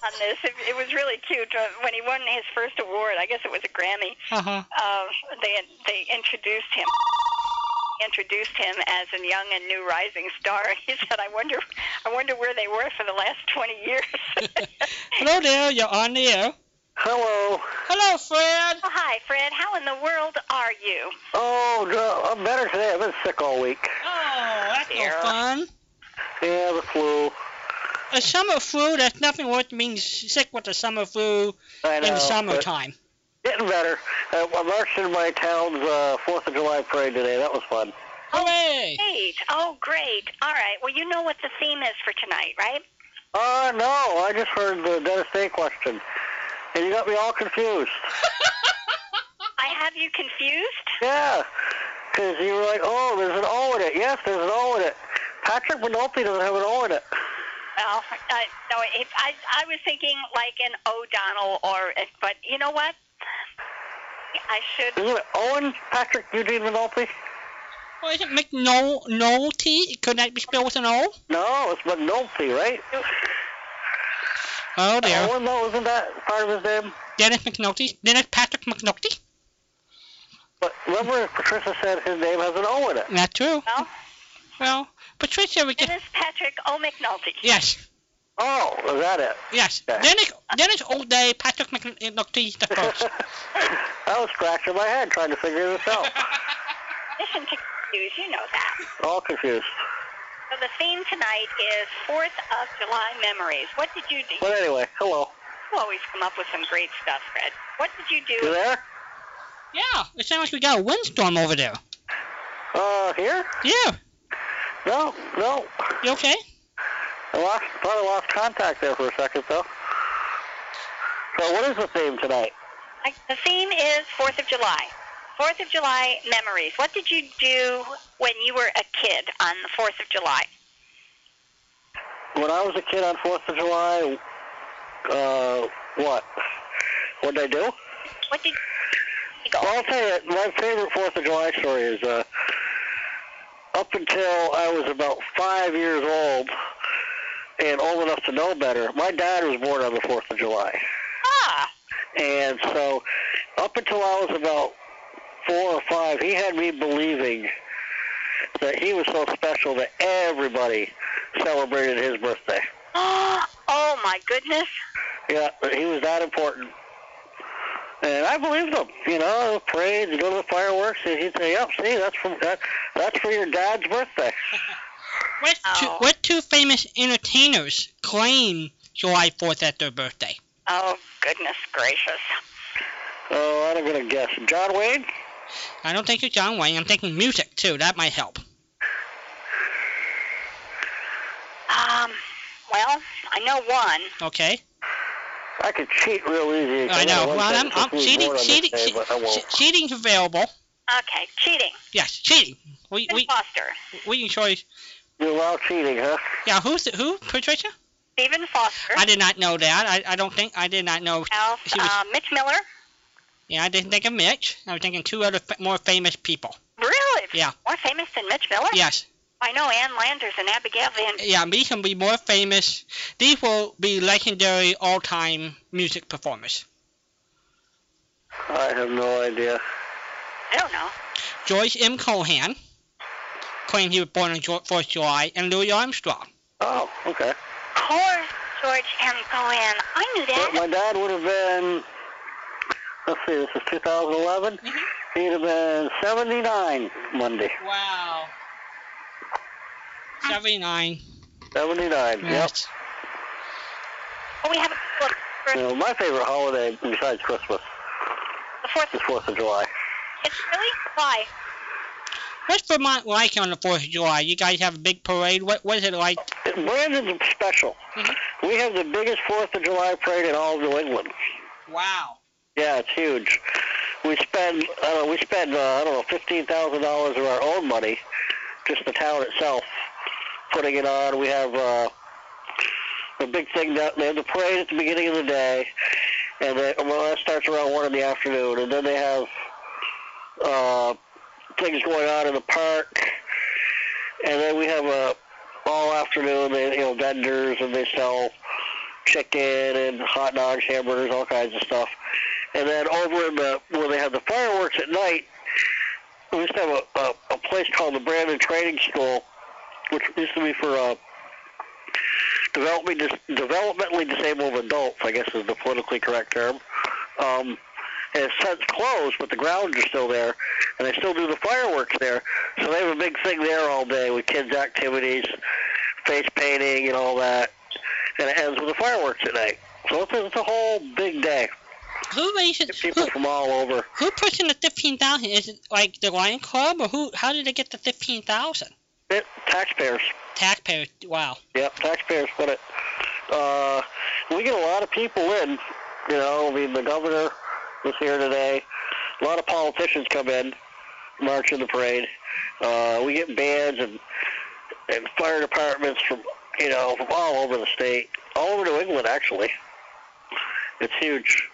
on this. It, it was really cute uh, when he won his first award. I guess it was a Grammy. uh-huh. uh, they they introduced him introduced him as a young and new rising star. He said, "I wonder, I wonder where they were for the last 20 years." Hello there, you're on the air. Hello. Hello, Fred. Oh, hi, Fred. How in the world are you? Oh, no, I'm better today. I've been sick all week. Oh, that's no fun. Yeah, the flu. A summer flu, that's nothing worth being sick with a summer flu I in the but summertime. Getting better. Uh, I marched in my town's uh, 4th of July parade today. That was fun. Hooray! Great. Oh, great. All right. Well, you know what the theme is for tonight, right? Uh, no, I just heard the Dennis Day question. And you got me all confused. I have you confused. Yeah. Because you were like, oh, there's an O in it. Yes, there's an O in it. Patrick McNulty doesn't have an O in it. Well, I, no, it, I I was thinking like an O'Donnell or, but you know what? I should. Isn't it Owen Patrick Eugene McNulty? Well, isn't McNulty? Could that be spelled with an O? No, it's McNulty, right? Oh dear. Owen, though, isn't that part of his name? Dennis McNulty? Dennis Patrick McNulty? But remember, Patricia said his name has an O in it. Not true. Well, Well, Patricia, we can. Dennis Patrick O. McNulty. Yes, Oh, is that it? yes. Okay. Dennis, Dennis Old Day, Patrick McNulty the first. I was scratching my head trying to figure this out. Listen to news, you know that. All confused. So the theme tonight is Fourth of July memories. What did you do? But anyway, hello. You always come up with some great stuff, Fred. What did you do? You do? there? yeah, it sounds like we got a windstorm over there. Uh, here? Yeah, No, no. you okay? I lost, thought I lost contact there for a second, though. So what is the theme tonight? I- The theme is Fourth of July. Fourth of July memories. What did you do when you were a kid on the Fourth of July? When I was a kid on 4th of July, uh, what? What did I do? What did you go? Well, I'll tell you, my favorite Fourth of July story is uh, up until I was about five years old and old enough to know better. My dad was born on the Fourth of July, Ah, and so up until I was about four or five, he had me believing that he was so special that everybody celebrated his birthday. oh my goodness. Yeah, he was that important. And I believed him. You know, parades, go to the fireworks, and he'd say, "Yep, see, that's from that, that's for your dad's birthday." What two, Oh. what two famous entertainers claim July 4th at their birthday? Oh goodness gracious. Oh, I'm gonna guess. John Wayne. I don't think it's John Wayne. I'm thinking music too. That might help. Um, well, I know one. Okay. I could cheat real easy. I know. one Well, I'm, I'm cheating. born on this Cheating. day, che- but I won't. che- cheating's available. Okay, cheating. Yes, cheating. We Ken we Foster. we can choose. You allow cheating, huh? Yeah, who's the, who? Patricia? Stephen Foster. I did not know that. I, I don't think I did not know. Alf, she was- uh, Mitch Miller. Yeah, I didn't think of Mitch. I was thinking two other fa- more famous people. Really? Yeah. More famous than Mitch Miller? Yes. I know Ann Landers and Abigail Van. Yeah, these will be more famous. These will be legendary all-time music performers. I have no idea. I don't know. George M. Cohan, claimed he was born on Ju- 4th July, and Louis Armstrong. Oh, okay. Of course, George M. Cohan. I knew But that. my dad would have been, let's see, this is 2011. Mhm. He'd have been 79 Monday. Wow. 79. 79, yep. Yes. Oh, we have a look for You know, my favorite holiday besides Christmas the fourth. is 4th of July. It's really why? What's Vermont like on the 4th of July? You guys have a big parade? What, what is it like? Brandon's special. Mhm. We have the biggest 4th of July parade in all of New England. Wow. Yeah, it's huge. We spend, I don't know, we spend, uh, I don't know, fifteen thousand dollars of our own money, just the town itself, putting it on. We have uh, a big thing that they have the parade at the beginning of the day, and then well, that starts around one in the afternoon, and then they have uh, things going on in the park, and then we have a all afternoon. They you know vendors and they sell chicken and hot dogs, hamburgers, all kinds of stuff. And then over in the where they have the fireworks at night, we used to have a, a, a place called the Brandon Training School, which used to be for uh, developmentally, dis- developmentally disabled adults, I guess is the politically correct term. Um, and it's since closed, but the grounds are still there, and they still do the fireworks there. So they have a big thing there all day with kids' activities, face painting, and all that. And it ends with the fireworks at night. So it's a, it's a whole big day. Who raises, People who, from all over. who puts in the 15,000? Is it like the Lion Club, or who? how did they get the 15,000? It, taxpayers. Taxpayers, wow. Yep, taxpayers put it. Uh, we get a lot of people in. You know, I mean, the governor was here today. A lot of politicians come in, march in the parade. Uh, we get bands and and fire departments from you know from all over the state, all over New England actually. It's huge,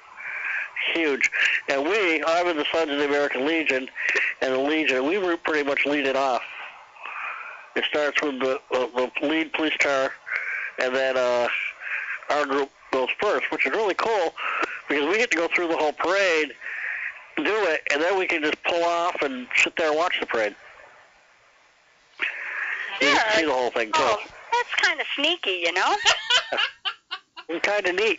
huge. And we, I'm in the Sons of the American Legion, and the Legion, we were pretty much lead it off. It starts with the, uh, the lead police car, and then uh, our group goes first, which is really cool because we get to go through the whole parade, do it, and then we can just pull off and sit there and watch the parade. You get to see the whole thing too. Oh, that's kind of sneaky, you know? It's kind of neat.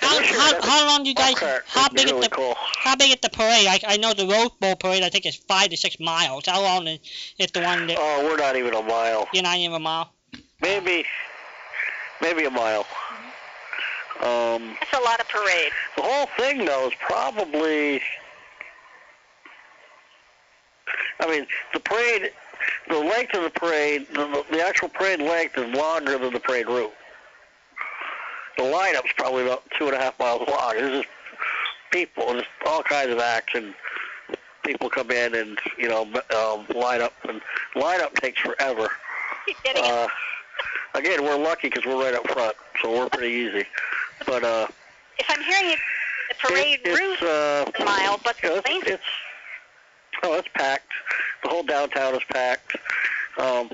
How, how, how long do you guys, go-kart how big is really the, cool. how big is the parade? I, I know the Rose Bowl parade, I think is five to six miles. How long is, is the one that, Oh, we're not even a mile. you're not even a mile? Maybe, maybe a mile. Um, It's a lot of parade. the whole thing, though, is probably. I mean, the parade, the length of the parade, the, the actual parade length is longer than the parade route. The lineup's probably about two and a half miles long. There's just people, just all kinds of acts, and people come in and you know um, line up, and lineup takes forever. Keep getting it. Uh, again, we're lucky because we're right up front, so we're pretty easy. But uh, If I'm hearing you, the parade it, route uh, is a mile, but the it's, it's oh, it's packed. The whole downtown is packed. Um,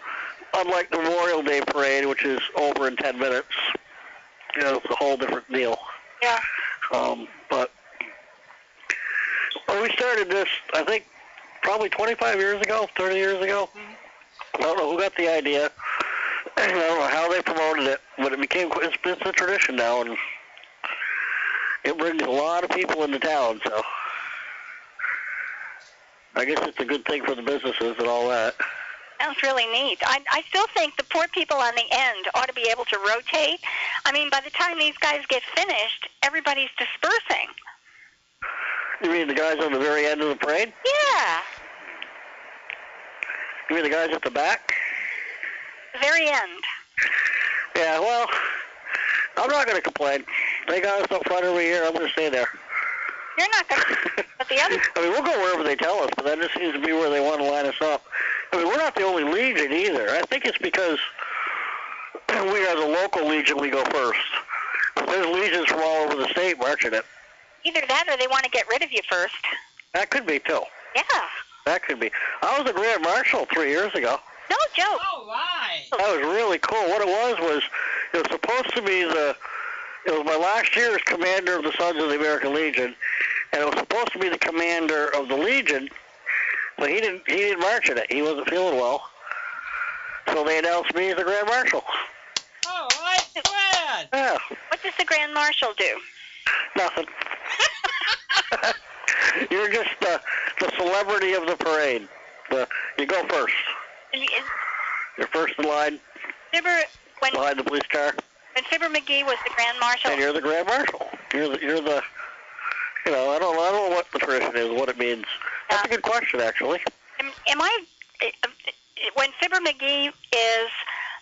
unlike the Memorial Day parade, which is over in 10 minutes, you know, it's a whole different deal. Yeah. Um, but well, we started this, I think, probably 25 years ago, 30 years ago. I don't know who got the idea. I don't know how they promoted it, but it became it's, it's a tradition now, and it brings a lot of people into town. So I guess it's a good thing for the businesses and all that. Sounds really neat. I, I still think the poor people on the end ought to be able to rotate. I mean, by the time these guys get finished, everybody's dispersing. You mean the guys on the very end of the parade? Yeah, You mean the guys at the back? the very end. Yeah, well, I'm not going to complain. They got us up front every year. I'm going to stay there. You're not going to. But the other. I mean, we'll go wherever they tell us, but that just seems to be where they want to line us up. I mean, we're not the only legion either. I think it's because we are the local legion. We go first. There's legions from all over the state marching it. Either that or they want to get rid of you first. That could be too. Yeah. That could be. I was a grand marshal three years ago. No joke. Oh, all right. That was really cool. What it was was it was supposed to be the it was my last year as commander of the Sons of the American Legion, and it was supposed to be the commander of the Legion, but he didn't he didn't march in it. He wasn't feeling well, so they announced me as the Grand Marshal. All right, Fred. Yeah, What does the Grand Marshal do? nothing. You're just the the celebrity of the parade. The, you go first. Is- is You're first in line Fibber, when, behind the police car, when Fibber McGee was the Grand Marshal, and you're the Grand Marshal. You're the you're the you know I don't I don't know what the tradition is, what it means. That's a good question, actually. am, am I, uh, when Fibber McGee is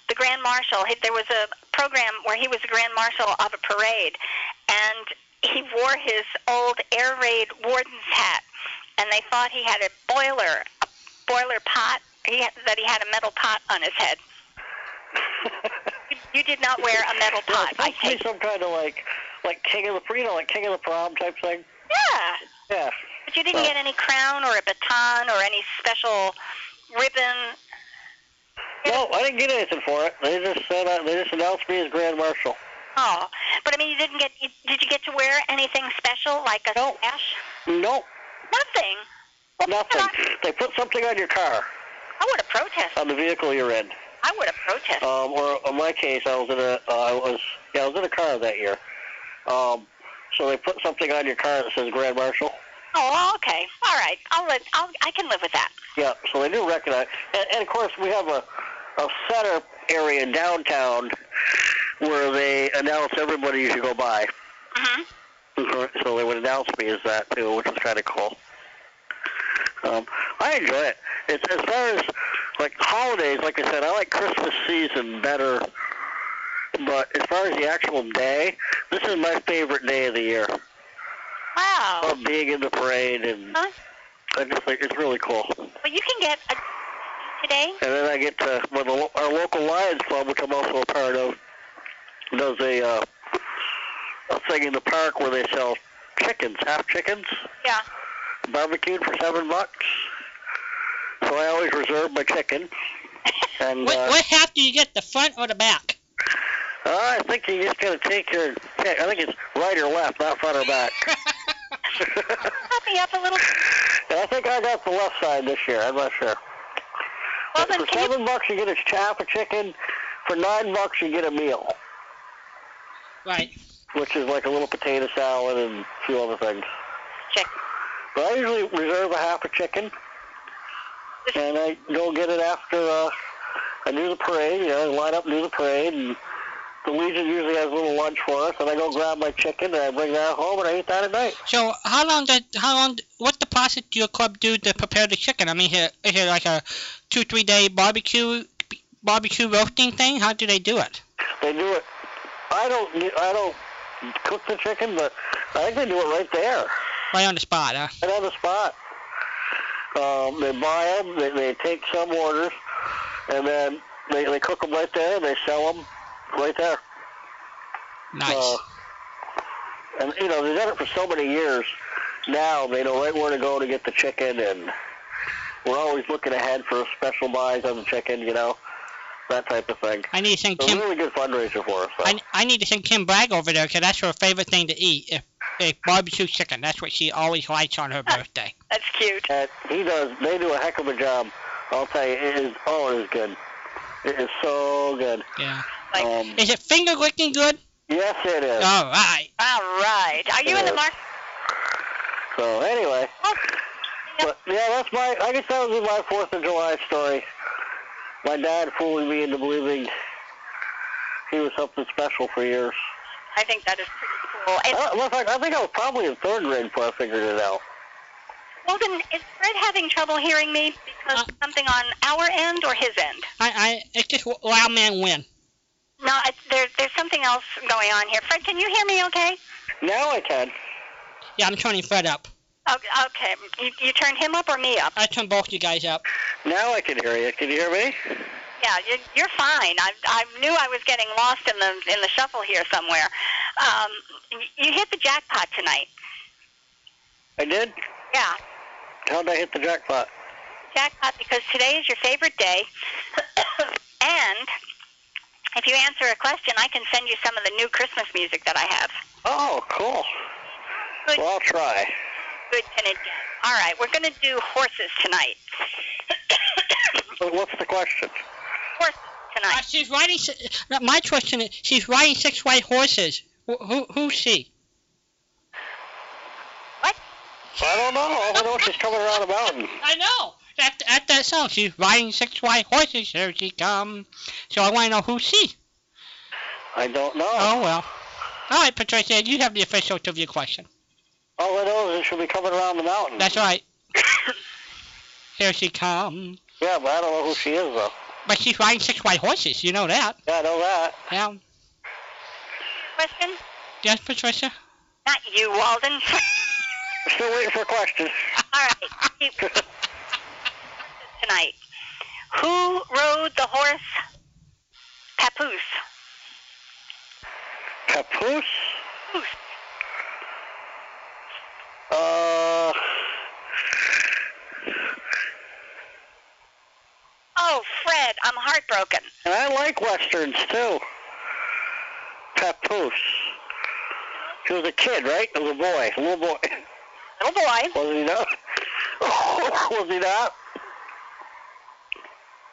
the Grand Marshal, he, there was a program where he was the Grand Marshal of a parade, and he wore his old air raid warden's hat, and they thought he had a boiler, a boiler pot, he had, that he had a metal pot on his head. You, did not wear a metal Yeah, pot, it's I supposed to be some kind of like like king of the you know like king of the prom type thing. Yeah, Yeah. but you didn't get any crown or a baton or any special ribbon. No, I didn't get anything for it. They just said uh, they just announced me as Grand Marshal. Oh, but I mean, you didn't get. You, did you get to wear anything special like a No. sash? No. Nothing. Well, nothing. They put something on your car, I would have protested. on the vehicle you're in. I would have protested. Um, or in my case, I was in a uh, I was yeah I was in a car that year. Um, so they put something on your car that says Grand Marshal. oh, okay. All right. I'll let. I'll. I can live with that. Yeah, so they do recognize. And, and of course, we have a, a center area in downtown where they announce everybody you should go by. hmm So they would announce me as that too, which was kind of cool. Um, I enjoy it. It's as far as like holidays. Like I said, I like Christmas season better. But as far as the actual day, this is my favorite day of the year. Wow. Of being in the parade and Huh? I just think it's really cool. Well, you can get a today. And then I get to well, the, our local Lions Club, which I'm also a part of, does a uh, a thing in the park where they sell chickens, half chickens, Yeah. barbecued for seven bucks. So I always reserve my chicken. And What, uh, what half do you get, the front or the back? I think you just gotta take your pick. I think it's right or left, not front or back. Help me up a little. and I think I got the left side this year. I'm not sure. Well, But then for can you, seven bucks, you get a half a chicken. For nine bucks, you get a meal. right. which is like a little potato salad and a few other things. Chicken. But I usually reserve a half a chicken, and I go get it after uh, I do the parade. You know, I line up and do the parade, and the Legion usually has a little lunch for us, and I go grab my chicken and I bring that home and I eat that at night. So how long did how long what the process do your club do to prepare the chicken? I mean, is it, is it like a two three day barbecue barbecue roasting thing? How do they do it? They do it. I don't. I don't cook the chicken, but I think they do it right there. Right on the spot, huh? right on the spot. Um, they buy them, they, they take some orders, and then they, they cook them right there, and they sell them right there. Nice. Uh, and, you know, they've done it for so many years. Now they know right where to go to get the chicken, and we're always looking ahead for special buys on the chicken, you know, that type of thing. I need to send So it's a Kim. really good fundraiser for us. So. I, I need to send Kim Bragg over there because that's her favorite thing to eat. If, if barbecue chicken, that's what she always likes on her birthday. That's cute. And he does. They do a heck of a job. I'll tell you, it is. Oh, it is good. It is so good. Yeah. Like- Um, Is it finger licking good? yes, it is. All right. All right. Are you in the market? So anyway, but yeah, that's my. I guess that was my Fourth of July story. My dad fooled me into believing he was something special for years. I think that is pretty cool. And Uh, matter fact, I think I was probably in third grade before I figured it out. Logan, is Fred having trouble hearing me because Uh. something on our end or his end? I, I, it's just loud man win. No, it's, there, there's something else going on here. Fred, can you hear me okay? Now I can. Yeah, I'm turning Fred up. Okay, okay. You, you turned him up or me up? I turned both you guys up. Now I can hear you. Can you hear me? Yeah, you, you're fine. I, I knew I was getting lost in the in the shuffle here somewhere. Um, you hit the jackpot tonight. I did? Yeah, How did I hit the jackpot? jackpot because today is your favorite day, and if you answer a question, I can send you some of the new Christmas music that I have. Oh, cool. Good. Well, I'll try. Good can it get? All right, we're going to do horses tonight. So what's the question? horses Uh, tonight. she's riding. My question is, she's riding six white horses. Who, who who's she? What? I don't know. All I know she's coming around a mountain. I know. At, at that song, she's riding six white horses. Here she come. So I want to know who's she. I don't know. Oh well. All right, Patricia, you have the official trivia question. All I know is that she'll be coming around the mountain. That's right. Here she comes. Yeah, but I don't know who she is, though. But she's riding six white horses. You know that. Yeah, I know that. Yeah. Question? Yes, Patricia. Not you, Walden. Still waiting for a question. All right. you- tonight. Who rode the horse Papoose? Papoose? Papoose. Uh, Oh, Fred, I'm heartbroken. and I like westerns, too. Papoose. He was a kid, right? He was a boy. A little boy. Little boy. Was he not? was he not?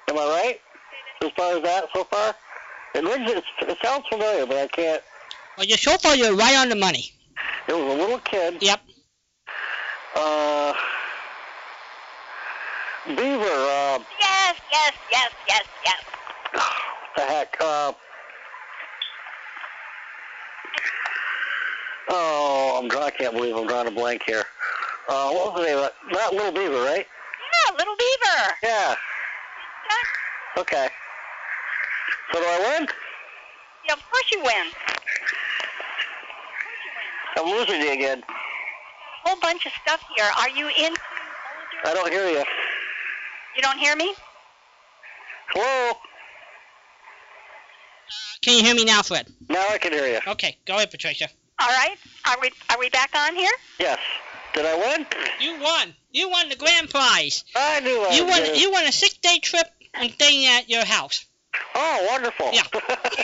Am I right? As far as that so far? It rings. It, it sounds familiar, but I can't. Well, you're so far you're right on the money. It was a little kid. Yep. Uh, Beaver. Uh, Yes, yes, yes, yes, yes. what the heck? Uh, oh, I'm. draw- I can't believe I'm drawing a blank here. Uh, what was the name? of it? Not Little Beaver, right? Yeah, Little Beaver. Yeah. Okay. So do I win? Yeah, of course you win. I'm losing you again. A whole bunch of stuff here. Are you in? I don't hear you. You don't hear me? Hello? Uh, can you hear me now, Fred? Now I can hear you. Okay, go ahead, Patricia. All right. Are we are we back on here? Yes. Did I win? You won. You won the grand prize. I knew I You won. gonna- You won a six-day trip and staying at your house. Oh, wonderful. Yeah.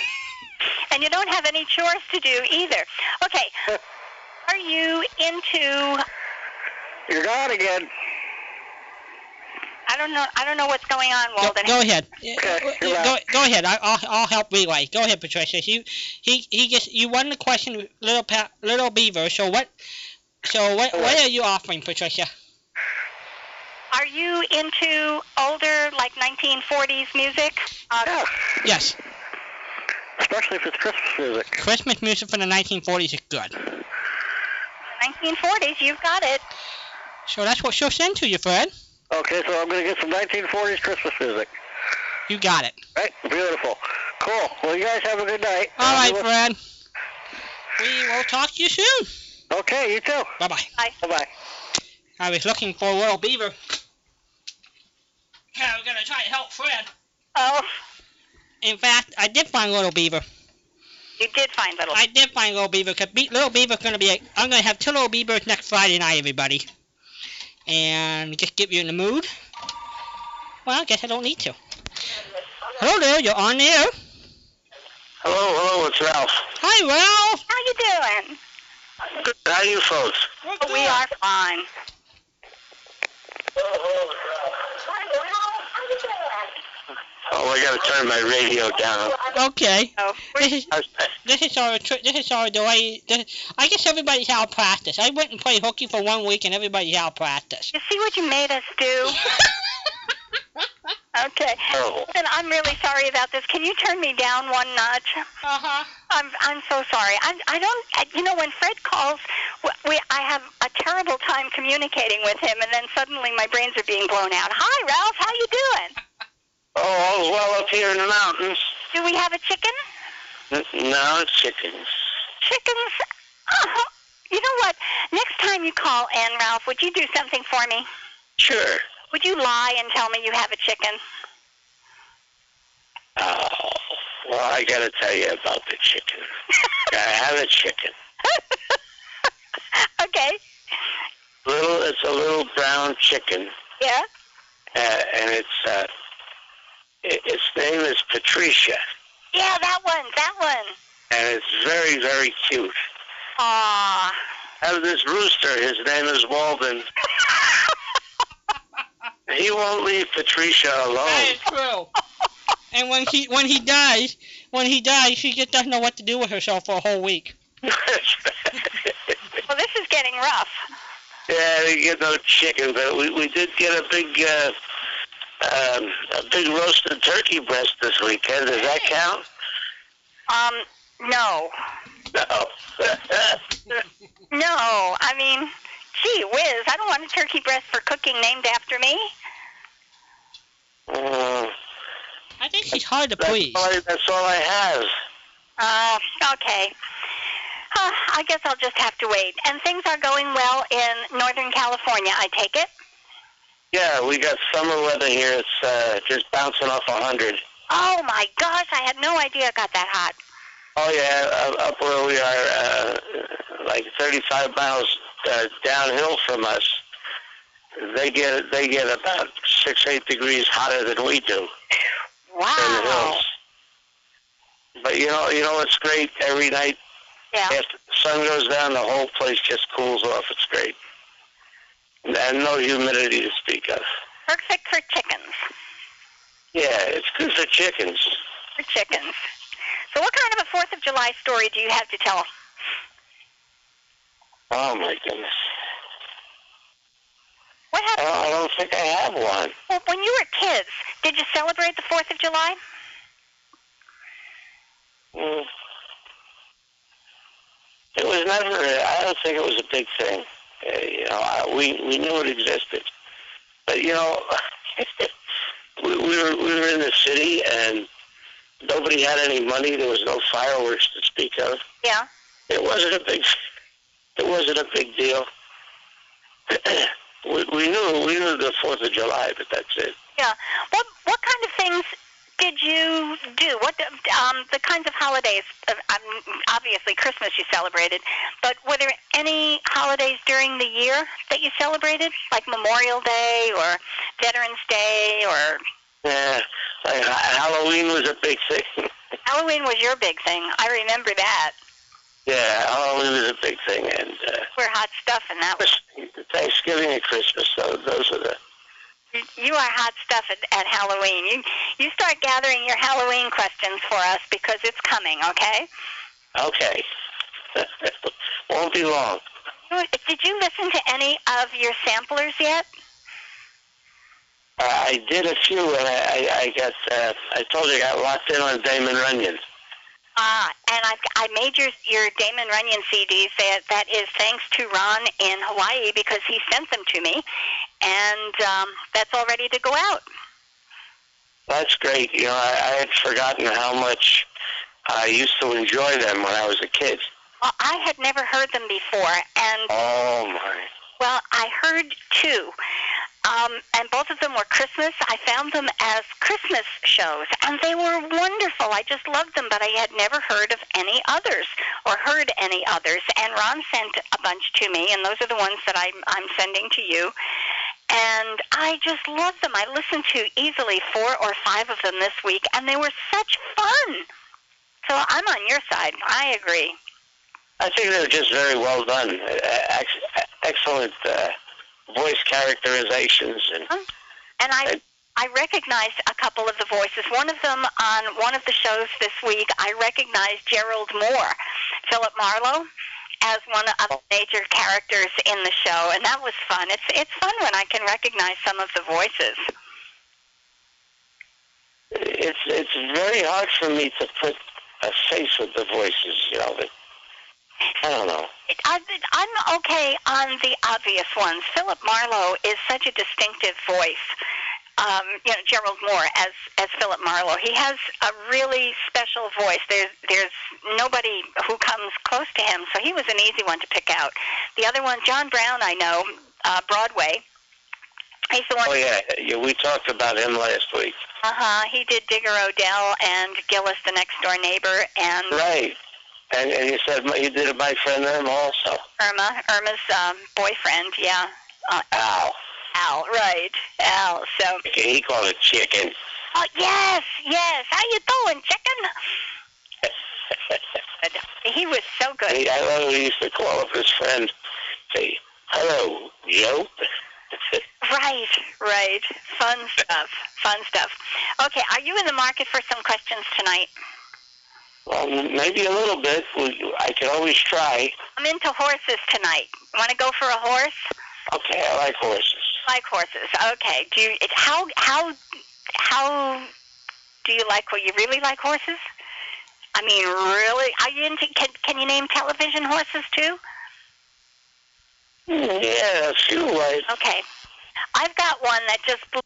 And you don't have any chores to do either. Okay. Are you into? You're gone again. I don't know. I don't know what's going on, Go, Walden. go ahead. Okay, go, go ahead. I, I'll, I'll help relay. Go ahead, Patricia. You, he, he gets. You won the question, little pa, little beaver. So what? So what? What are you offering, Patricia? Are you into older, like 1940s music? Uh, Yeah. Yes. Especially if it's Christmas music. Christmas music from the 1940s is good. 1940s. You've got it. So that's what she'll send to you, Fred. Okay, so I'm going to get some 1940s Christmas music. You got it. Right? Beautiful. Cool. Well, you guys have a good night. All I'll right, Fred. We will talk to you soon. Okay, you too. Bye bye. Bye-bye. I was looking for a little beaver. Yeah, we're gonna try to help Fred. Oh, In fact, I did find little beaver. You did find little. I did find little beaver because be- little beaver's gonna be. A, I'm gonna have two little beavers next Friday night, everybody. And just get you in the mood. Well, I guess I don't need to. Hello there, you're on there. Hello, hello, it's Ralph. Hi, Ralph. How you doing? Good. How are you folks? We're Oh, we are fine. Oh, I gotta turn my radio down. Okay. Oh, This is How's that? this is our tr- this is our delay. This, I guess everybody's out of practice. I went and played hooky for one week and everybody's out of practice. you see what you made us do? Okay. Oh, Listen, I'm really sorry about this. Can you turn me down one notch? Uh huh. I'm I'm so sorry. I I don't. I, you know, when Fred calls, we I have a terrible time communicating with him, and then suddenly my brains are being blown out. Hi, Ralph. How you doing? Oh, all's well up here in the mountains. Do we have a chicken? No, chickens. Chickens? Oh, You know what? Next time you call in, Ralph, would you do something for me? Sure. Would you lie and tell me you have a chicken? Oh, well, I got to tell you about the chicken. I have a chicken. okay. Little, it's a little brown chicken, Yeah. uh, and it's uh, its name is Patricia, Yeah, that one. That one. and it's very, very cute. Aw. I have this rooster. His name is Walden. He won't leave Patricia alone. That is true. And when he when he dies, when he dies, she just doesn't know what to do with herself for a whole week. Well, this is getting rough. Yeah, we get no chicken, but we we did get a big uh, um, a big roasted turkey breast this weekend. Does that count? Um, no. No. No. I mean, gee whiz, I don't want a turkey breast for cooking named after me. Mm, I think she's hard to that's, please. all I, that's all I have. Oh, okay. Huh, I guess I'll just have to wait. And things are going well in Northern California, I take it? Yeah, we got summer weather here. It's uh, just bouncing off 100. Oh my gosh, I had no idea it got that hot. Oh yeah, uh, up where we are, uh, like 35 miles uh, downhill from us, they get they get about six eight degrees hotter than we do in the Wow. hills. But you know, you know what's great? Every night Yeah. after the sun goes down, the whole place just cools off. It's great, and no humidity to speak of. Perfect for chickens. Yeah, it's good for chickens. For chickens. So what kind of a Fourth of July story do you have to tell? Oh my goodness. What happened? don't, I don't think I have one. Well, when you were kids, did you celebrate the Fourth of July? Mm. It was never. I don't think it was a big thing. Uh, you know, I, we we knew it existed, but you know, we, we were we were in the city and nobody had any money. There was no fireworks to speak of. Yeah. It wasn't a big. It wasn't a big deal. we, we knew we knew the Fourth of July, but that's it. Yeah. What what kind of things did you do? What um the kinds of holidays? Uh, um, obviously, Christmas you celebrated, but were there any holidays during the year that you celebrated, like Memorial Day or Veterans Day or Yeah, like, Halloween was a big thing. Halloween was your big thing? I remember that. yeah, Halloween was a big thing, and. Uh, We're hot stuff, and that was Thanksgiving and Christmas. So those are the. You are hot stuff at, at Halloween. You you start gathering your Halloween questions for us because it's coming. Okay. Okay. Won't be long. Did you listen to any of your samplers yet? Uh, I did a few, and I, I, I got. Uh, I told you I got locked in on Damon Runyon. Ah, and I I made your your Damon Runyon CDs. That that is thanks to Ron in Hawaii because he sent them to me, and um, that's all ready to go out. That's great. You know, I, I had forgotten how much I used to enjoy them when I was a kid. Well, I had never heard them before, and Oh my! well, I heard two. Um, and both of them were Christmas. I found them as Christmas shows, and they were wonderful. I just loved them, but I had never heard of any others or heard any others. And Ron sent a bunch to me, and those are the ones that I'm, I'm sending to you. And I just love them. I listened to easily four or five of them this week, and they were such fun. So I'm on your side. I agree. I think they were just very well done. Ex- excellent uh, voice characterizations and. Uh-huh. And I I recognized a couple of the voices. One of them on one of the shows this week, I recognized Gerald Mohr, Philip Marlowe, as one of the major characters in the show, and that was fun. It's it's fun when I can recognize some of the voices. it's it's very hard for me to put a face with the voices. You know, but I don't know. I, I'm okay on the obvious ones. Philip Marlowe is such a distinctive voice. um, you know Gerald Mohr as as Philip Marlowe. He has a really special voice. There's there's nobody who comes close to him, so he was an easy one to pick out. The other one, John Brown, I know, uh, Broadway. He's the one. Oh yeah, yeah, we talked about him last week. Uh huh. He did Digger O'Dell and Gillis, the next door neighbor, and Right. And and you said you did it my friend Irma also. Irma, Irma's um, boyfriend. Yeah. Uh, Al. Al, right? Al. So. Okay, he called it chicken. Oh yes, yes. How you doing, chicken? He was so good. He, I love he used to call up his friend, say, "Hello, Joe." Right, right. Fun stuff. Fun stuff. Okay, are you in the market for some questions tonight? Well, maybe a little bit. I could always try. I'm into horses tonight. Want to go for a horse? Okay, I like horses. Like horses. Okay. Do you? How how how do you like? Well, you really like horses? I mean, really? Are you into? Can can you name television horses too? Hmm, Yeah, a few right. Okay. I've got one that just blew